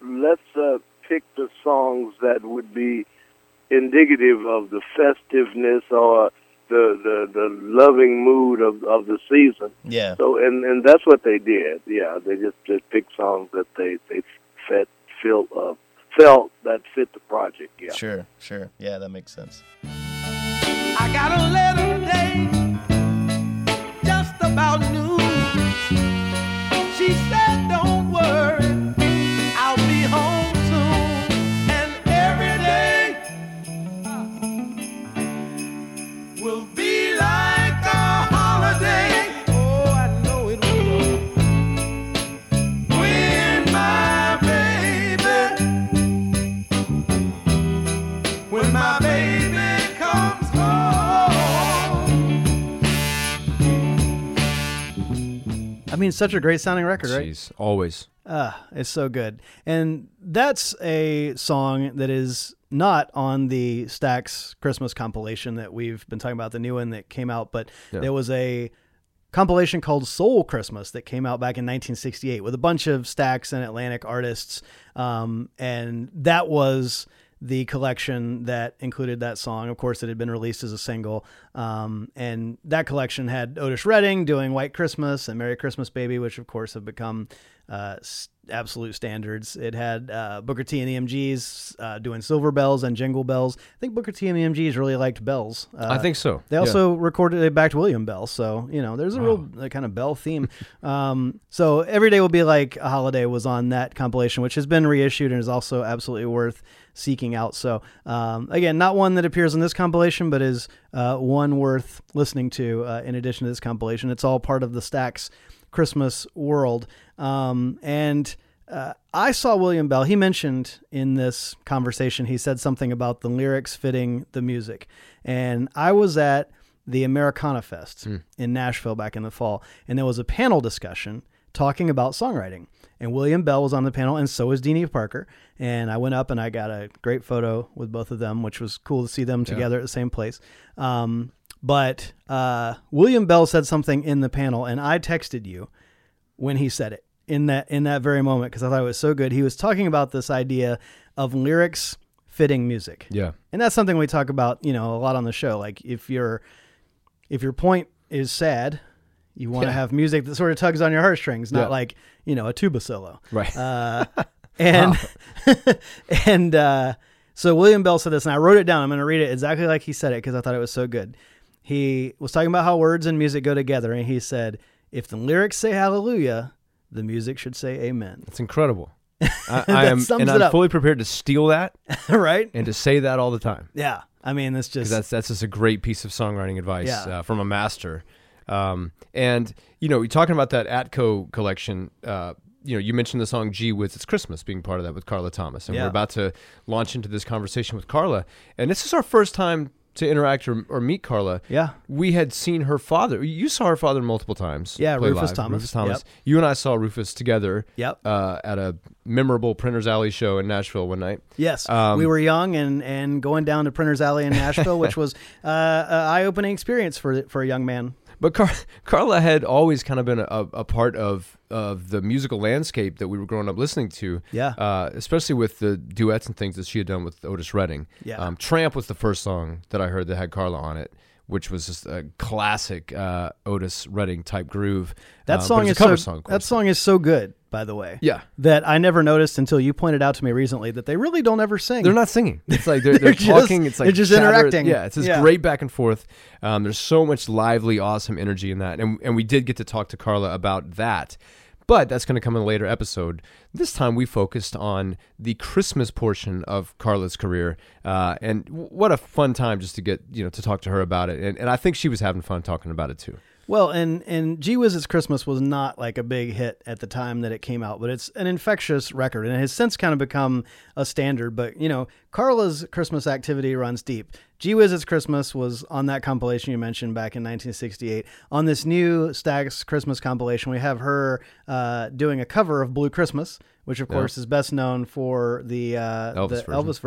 let's uh, pick the songs that would be indicative of the festiveness or the the, the loving mood of, of the season. Yeah. So, and and that's what they did. Yeah, they just just picked songs that they they fit felt uh, felt that fit the project. Yeah. Sure, sure. Yeah, that makes sense. I got a letter today, just about noon. Mean, such a great sounding record, right? Jeez, always. Ah, it's so good. And that's a song that is not on the Stax Christmas compilation that we've been talking about, the new one that came out, but Yeah. there was a compilation called Soul Christmas that came out back in 1968 with a bunch of Stax and Atlantic artists. Um, and that was the collection that included that song. Of course, it had been released as a single. Um, and that collection had Otis Redding doing White Christmas and Merry Christmas Baby, which of course have become uh, absolute standards. It had uh, Booker T and the MGs uh, doing Silver Bells and Jingle Bells. I think Booker T and the MGs really liked bells. Uh, I think so. they Yeah. also recorded it back to William Bell, so you know there's a real uh, kind of Bell theme. (laughs) um, so every day will be like a holiday was on that compilation, which has been reissued and is also absolutely worth seeking out. So um, again, not one that appears in this compilation, but is uh, one worth listening to. Uh, in addition to this compilation, it's all part of the Stax Christmas world, um, and uh, I saw William Bell. He mentioned in this conversation, he said something about the lyrics fitting the music. And I was at the Americana Fest in Nashville back in the fall, and there was a panel discussion talking about songwriting. And William Bell was on the panel, and so was Deanie Parker. And I went up and I got a great photo with both of them, which was cool to see them together at the same place. Um, but uh, William Bell said something in the panel, and I texted you when he said it in that in that very moment because I thought it was so good. He was talking about this idea of lyrics fitting music. Yeah. And that's something we talk about, you know, a lot on the show. Like if your if your point is sad, you want to Yeah. have music that sort of tugs on your heartstrings, not Yeah. like, you know, a tuba solo. Right. Uh, (laughs) and (laughs) and uh, so William Bell said this, and I wrote it down. I'm going to read it exactly like he said it because I thought it was so good. He was talking about how words and music go together, and he said, "If the lyrics say Hallelujah, the music should say Amen." It's incredible. (laughs) I, I am, and I'm up. fully prepared to steal that (laughs) right? and to say that all the time. Yeah. I mean, that's just that's that's just a great piece of songwriting advice Yeah. uh, from a master. Um, and you know, you're talking about that Atco collection. Uh, you know, you mentioned the song "Gee Whiz, It's Christmas" being part of that with Carla Thomas, and Yeah. we're about to launch into this conversation with Carla. And this is our first time to interact or, or meet Carla. Yeah. we had seen her father. You saw her father multiple times. Yeah, play Rufus live. Thomas. Rufus Thomas. Yep. You and I saw Rufus together. Yep. Uh, at a memorable Printers Alley show in Nashville one night. Yes, Um, we were young and, and going down to Printers Alley in (laughs) Nashville, which was uh, an eye opening experience for for a young man. But Car- (laughs) Carla had always kind of been a, a part of of the musical landscape that we were growing up listening to. Yeah. Uh, especially with the duets and things that she had done with Otis Redding. Yeah. Um, Tramp was the first song that I heard that had Carla on it, which was just a classic uh, Otis Redding type groove. That Uh, song is a cover so, song. that song is so good, by the way. Yeah. that I never noticed until you pointed out to me recently that they really don't ever sing. They're not singing. It's like they're, (laughs) they're, They're just- talking. It's like they're just chatter. interacting. Yeah, it's this Yeah. great back and forth. Um, there's so much lively, awesome energy in that, and and we did get to talk to Carla about that. But that's going to come in a later episode. This time we focused on the Christmas portion of Carla's career, uh, and w- what a fun time just to get you know to talk to her about it. And, and I think she was having fun talking about it too. Well, and and Gee Whiz It's Christmas was not like a big hit at the time that it came out, but it's an infectious record and it has since kind of become a standard. But you know, Carla's Christmas activity runs deep. Gee Whiz It's Christmas was on that compilation you mentioned back in 1968. On this new Stax Christmas compilation, we have her uh, doing a cover of Blue Christmas, which of course is best known for the uh, Elvis the version, Elvis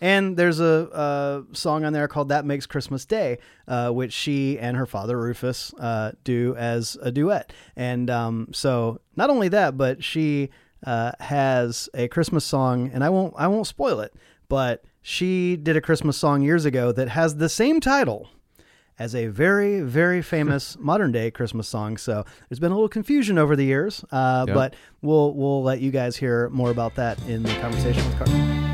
yeah. And there's a, a song on there called "That Makes Christmas Day," uh, which she and her father Rufus uh, do as a duet. And um, so, not only that, but she uh, has a Christmas song, and I won't I won't spoil it, but she did a Christmas song years ago that has the same title as a very, very (laughs) famous modern day Christmas song. So there's been a little confusion over the years, uh, Yeah. but we'll we'll let you guys hear more about that in the conversation with Carter.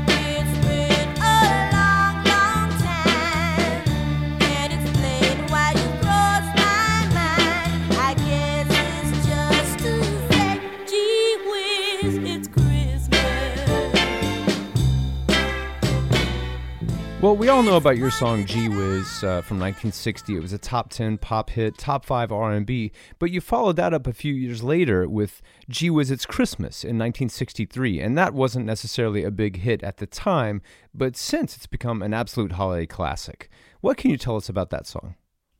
Well, we all know about your song "Gee Whiz" uh, from 1960. It was a top 10 pop hit, top five R&B. But you followed that up a few years later with "Gee Whiz, It's Christmas" in 1963, and that wasn't necessarily a big hit at the time, but since it's become an absolute holiday classic. What can you tell us about that song?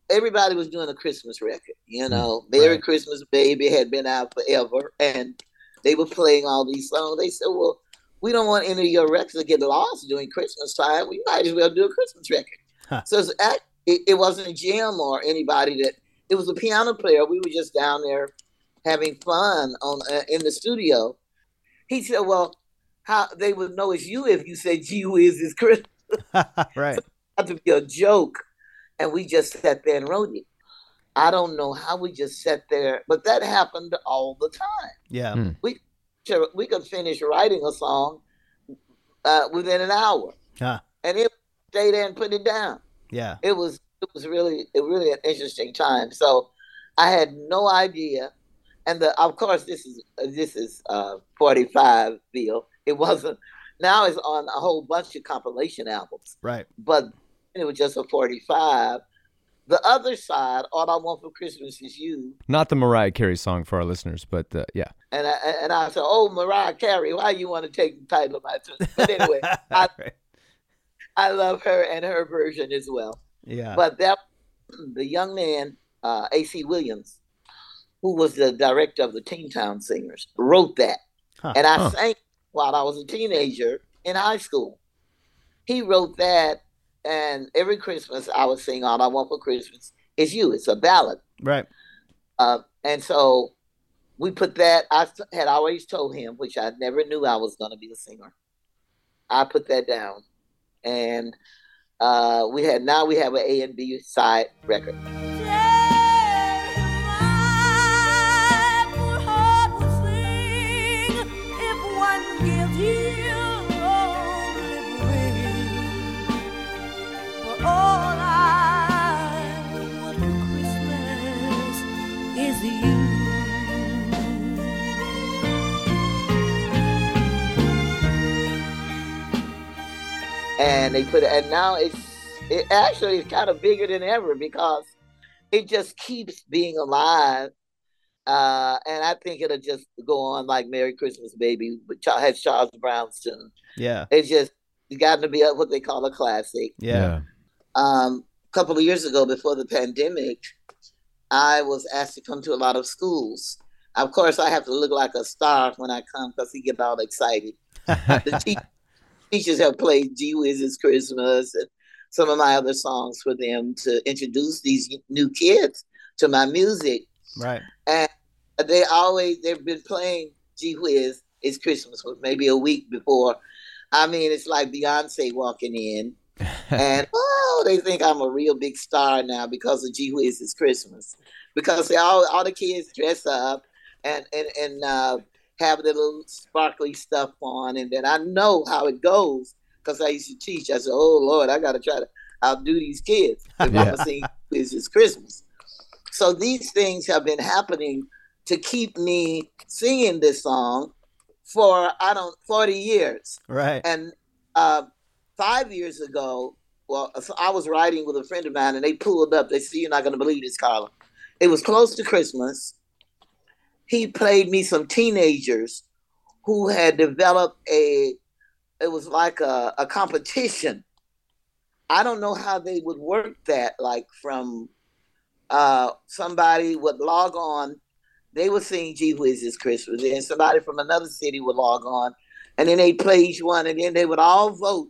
everybody was doing a Christmas record. You know, Merry Right. Christmas Baby had been out forever, and they were playing all these songs. They said, "Well, we don't want any of your records to get lost during Christmas time. We might as well do a Christmas record." Huh. So it's act- it, it wasn't a Jim or anybody that. It was a piano player. We were just down there having fun on uh, in the studio. He said, "Well, how they would know it's you if you said gee whiz is Christmas." (laughs) right. had to be a joke, and we just sat there and wrote it. I don't know how we just sat there, but that happened all the time. Yeah. Mm. We sure, we could finish writing a song uh, within an hour, Yeah. and it stay there and put it down. Yeah. It was it was really it really an interesting time. So I had no idea, and the of course this is this is uh, forty five Bill. It wasn't. Now it's on a whole bunch of compilation albums Right. but it was just a 45. The other side, All I Want for Christmas Is You, Not the Mariah Carey song for our listeners, but uh, yeah. And I and I said, "Oh, Mariah Carey, why you want to take the title of my tune?" But anyway, (laughs) I Right. I love her and her version as well. Yeah. But that the young man, uh, A.C. Williams, who was the director of the Teen Town Singers, wrote that, Huh. and I Huh. sang while I was a teenager in high school. He wrote that, and every Christmas I would sing "All I Want for Christmas Is You." It's a ballad. right. Uh, and so we put that. I had always told him, which I never knew I was going to be a singer. I put that down, and uh, we had now we have an A and B side record. And they put it, and now it's it actually is kind of bigger than ever because it just keeps being alive. Uh, and I think it'll just go on like "Merry Christmas, Baby," which has Charles Brown's tune. Yeah. It's just gotten to be a- what they call a classic. Yeah. um, a couple of years ago before the pandemic, I was asked to come to a lot of schools. Of course, I have to look like a star when I come because he get all excited. (laughs) The te- teachers have played "Gee Whiz Christmas" and some of my other songs for them to introduce these new kids to my music. Right. And they always they've been playing "Gee Whiz It's Christmas" was maybe a week before. I mean, it's like Beyonce walking in (laughs) and oh, they think I'm a real big star now because of Gee Whiz It's Christmas. Because they all all the kids dress up and and and uh, have their little sparkly stuff on, and then I know how it goes because I used to teach. I said, "Oh Lord, I got to try to outdo these kids (laughs) if I'm Yeah. sing It's Christmas." So these things have been happening to keep me singing this song for I don't forty years. Right. And uh, five years ago, well, I was riding with a friend of mine, and they pulled up. They said, "You're not going to believe this, Carla." It was close to Christmas. He played me some teenagers who had developed a. It was like a, a competition. I don't know how they would work that, like from uh, somebody would log on. They would sing "Gee Whiz It's Christmas," and somebody from another city would log on, and then they'd play each one, and then they would all vote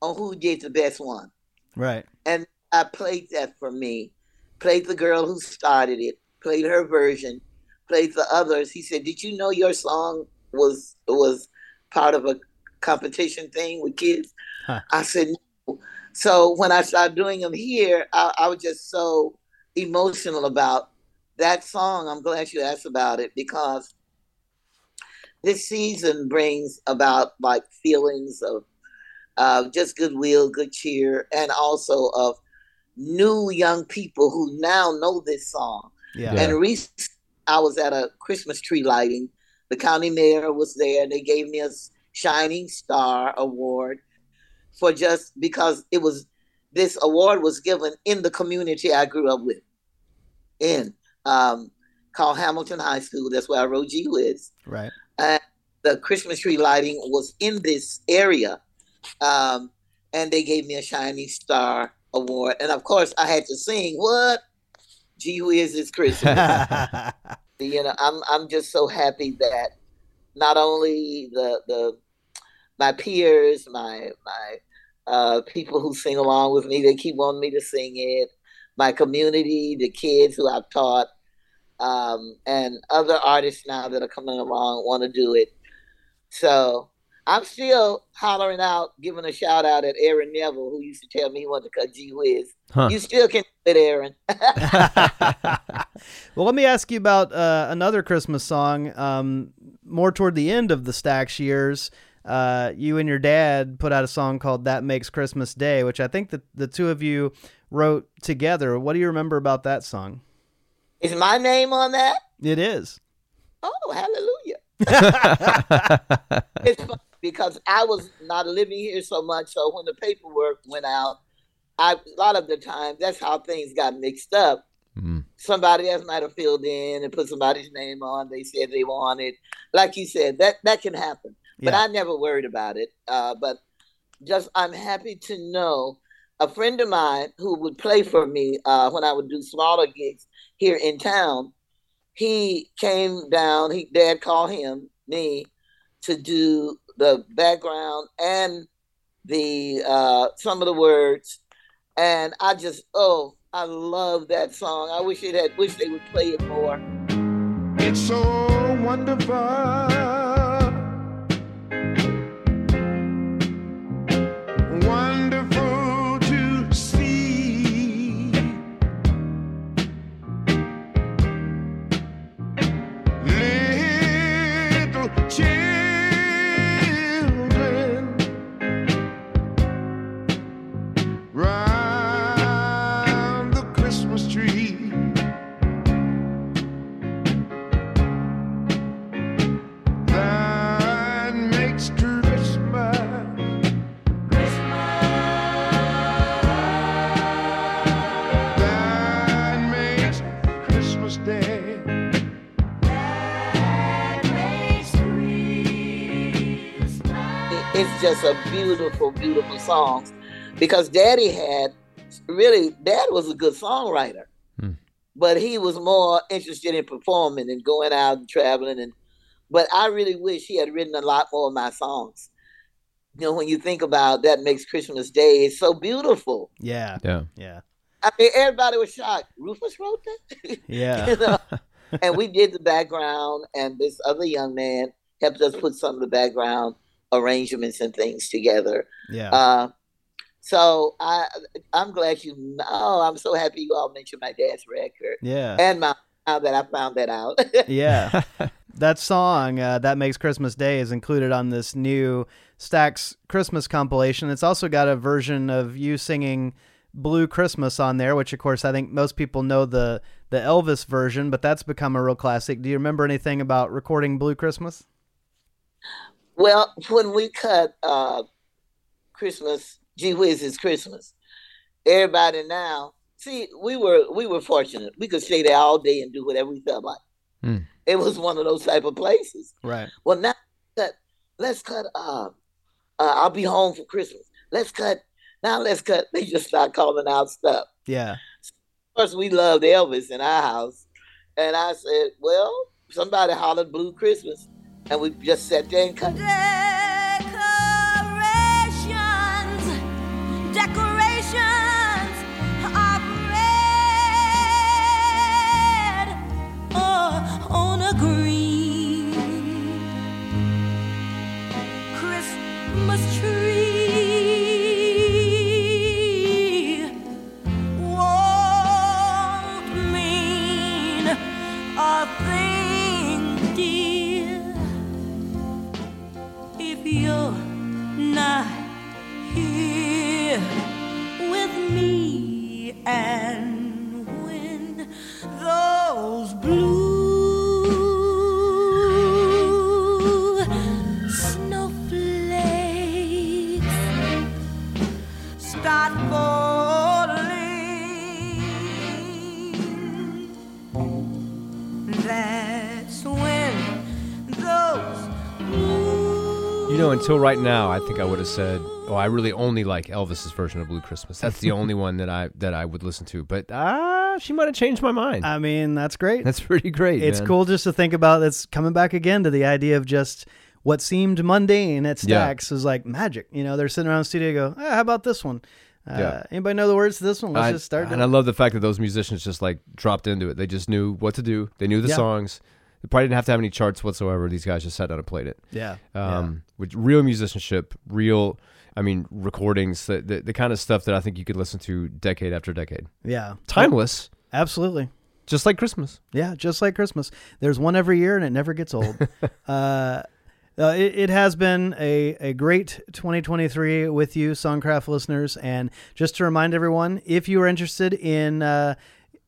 on who did the best one. Right. And I played that for me. Played the girl who started it. Played her version. Played the others. He said, "Did you know your song was was part of a competition thing with kids?" Huh. I said, "No." So when I started doing them here, I, I was just so emotional about that song. I'm glad you asked about it because this season brings about like feelings of uh, just goodwill, good cheer, and also of new young people who now know this song. Yeah. Yeah. And recently, I was at a Christmas tree lighting. The county mayor was there, and they gave me a Shining Star Award for just because it was this award was given in the community I grew up with, in um, called Hamilton High School. That's where I wrote Gee Whiz Right. and the Christmas tree lighting was in this area, um, and they gave me a Shining Star Award. And of course, I had to sing what Gee Whiz is Christmas. (laughs) you know, I'm I'm just so happy that not only the the my peers, my my uh, people who sing along with me, they keep wanting me to sing it. My community, the kids who I've taught, um, and other artists now that are coming along want to do it. So I'm still hollering out, giving a shout out at Aaron Neville, who used to tell me he wanted to cut Gee Whiz. Huh. You still can do it, Aaron. (laughs) well, let me ask you about uh, another Christmas song. Um, more toward the end of the Stax years, uh, you and your dad put out a song called "That Makes Christmas Day," which I think that the two of you wrote together. What do you remember about that song? Is my name on that? It is. Oh, hallelujah. (laughs) it's funny because I was not living here so much. So when the paperwork went out, I a lot of the time that's how things got mixed up. Mm. somebody else might have filled in and put somebody's name on. They said they wanted, like you said, that that can happen. But Yeah. I never worried about it. Uh, but just I'm happy to know a friend of mine who would play for me uh, when I would do smaller gigs here in town. He came down. He dad called him me to do the background and the uh, some of the words, and I just oh I love that song. I wish it had wish they would play it more. It's so wonderful. It's beautiful, beautiful songs because Daddy had really Dad was a good songwriter, Hmm. but he was more interested in performing and going out and traveling and. But I really wish he had written a lot more of my songs. You know, when you think about that makes Christmas Day, it's so beautiful. Yeah. Yeah. Yeah. I mean, everybody was shocked. Rufus wrote that. (laughs) Yeah. You know? (laughs) and we did the background, and this other young man helped us put some of the background arrangements and things together. Yeah. Uh, so I, I'm glad you know. I'm so happy you all mentioned my dad's record Yeah. and my now that I found that out. (laughs) yeah. That song, uh, That Makes Christmas Day, is included on this new Stax Christmas compilation. It's also got a version of you singing Blue Christmas on there, which, of course, I think most people know the, the Elvis version, but that's become a real classic. Do you remember anything about recording Blue Christmas? Well, (laughs) when we cut uh, Christmas, gee whiz, it's Christmas. Everybody now, see, we were we were fortunate. We could stay there all day and do whatever we felt like. Hmm. It was one of those type of places. Right. Well, now cut, let's cut. Uh, uh, I'll be home for Christmas. Let's cut. Now let's cut. They just start calling out stuff. Yeah. Of course, we loved Elvis in our house, and I said, "Well, somebody hollered Blue Christmas," and we just sat there and cut. Decorations, decorations red or on a green and when those blue snowflakes start falling that's when You know, until right now, I think I would have said, "Oh, I really only like Elvis's version of Blue Christmas. That's the only (laughs) one that I that I would listen to." But ah, she might have changed my mind. I mean, that's great. That's pretty great. it's man. cool just to think about it's coming back again to the idea of just what seemed mundane at Yeah. Is like magic. You know, they're sitting around the studio go, ah, how about this one? Uh, Yeah. Anybody know the words to this one? Let's I- just start. and doing I love the fact that those musicians just like dropped into it. They just knew what to do. They knew the Yeah. songs. They probably didn't have to have any charts whatsoever. These guys just sat down and played it. Yeah. Um, with real musicianship, real, I mean, recordings, the, the the kind of stuff that I think you could listen to decade after decade. yeah. Timeless, Absolutely. just like Christmas. Yeah, just like Christmas. There's one every year and it never gets old. (laughs) uh, uh, it, it has been a, a great 2023 with you, Songcraft listeners. And just to remind everyone, if you are interested in uh,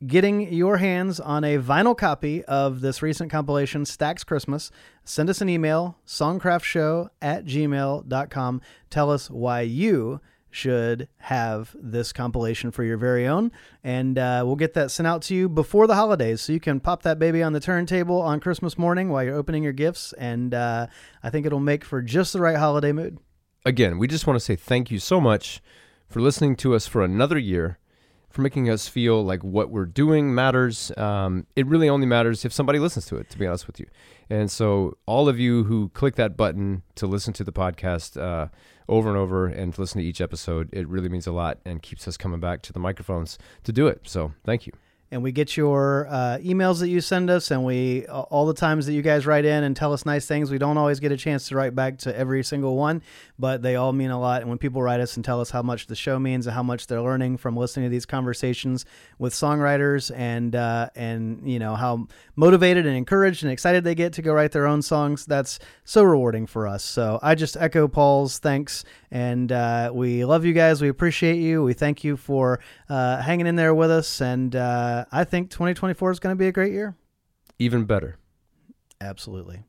getting your hands on a vinyl copy of this recent compilation, Stax Christmas, send us an email, songcraftshow at gmail.com. Tell us why you should have this compilation for your very own. And uh, we'll get that sent out to you before the holidays so you can pop that baby on the turntable on Christmas morning while you're opening your gifts. And uh, I think it'll make for just the right holiday mood. Again, we just want to say thank you so much for listening to us for another year, for making us feel like what we're doing matters. Um, it really only matters if somebody listens to it, to be honest with you. And so, all of you who click that button to listen to the podcast uh, over and over and to listen to each episode, it really means a lot and keeps us coming back to the microphones to do it. So, thank you. And we get your uh, emails that you send us and we all the times that you guys write in and tell us nice things we don't always get a chance to write back to every single one but they all mean a lot. And when people write us and tell us how much the show means and how much they're learning from listening to these conversations with songwriters and uh, and you know how motivated and encouraged and excited they get to go write their own songs that's so rewarding for us. So i just echo paul's thanks and uh, we love you guys. We appreciate you. We thank you for uh, hanging in there with us and uh, i think 2024 is going to be a great year Even better. absolutely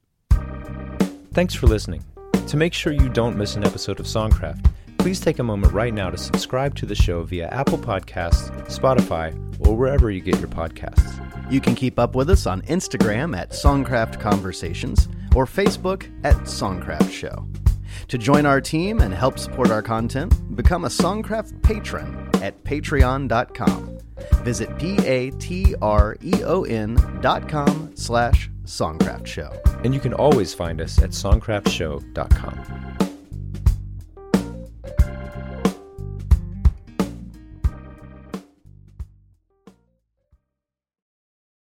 Thanks for listening. To make sure you don't miss an episode of Songcraft, please take a moment right now to subscribe to the show via Apple Podcasts, Spotify, or wherever you get your podcasts. You can keep up with us on Instagram at Songcraft Conversations or Facebook at Songcraft Show. To join our team and help support our content, become a Songcraft patron at patreon.com. Visit p-a-t-r-e-o-n dot com slash Songcraft Show. And you can always find us at songcraftshow.com.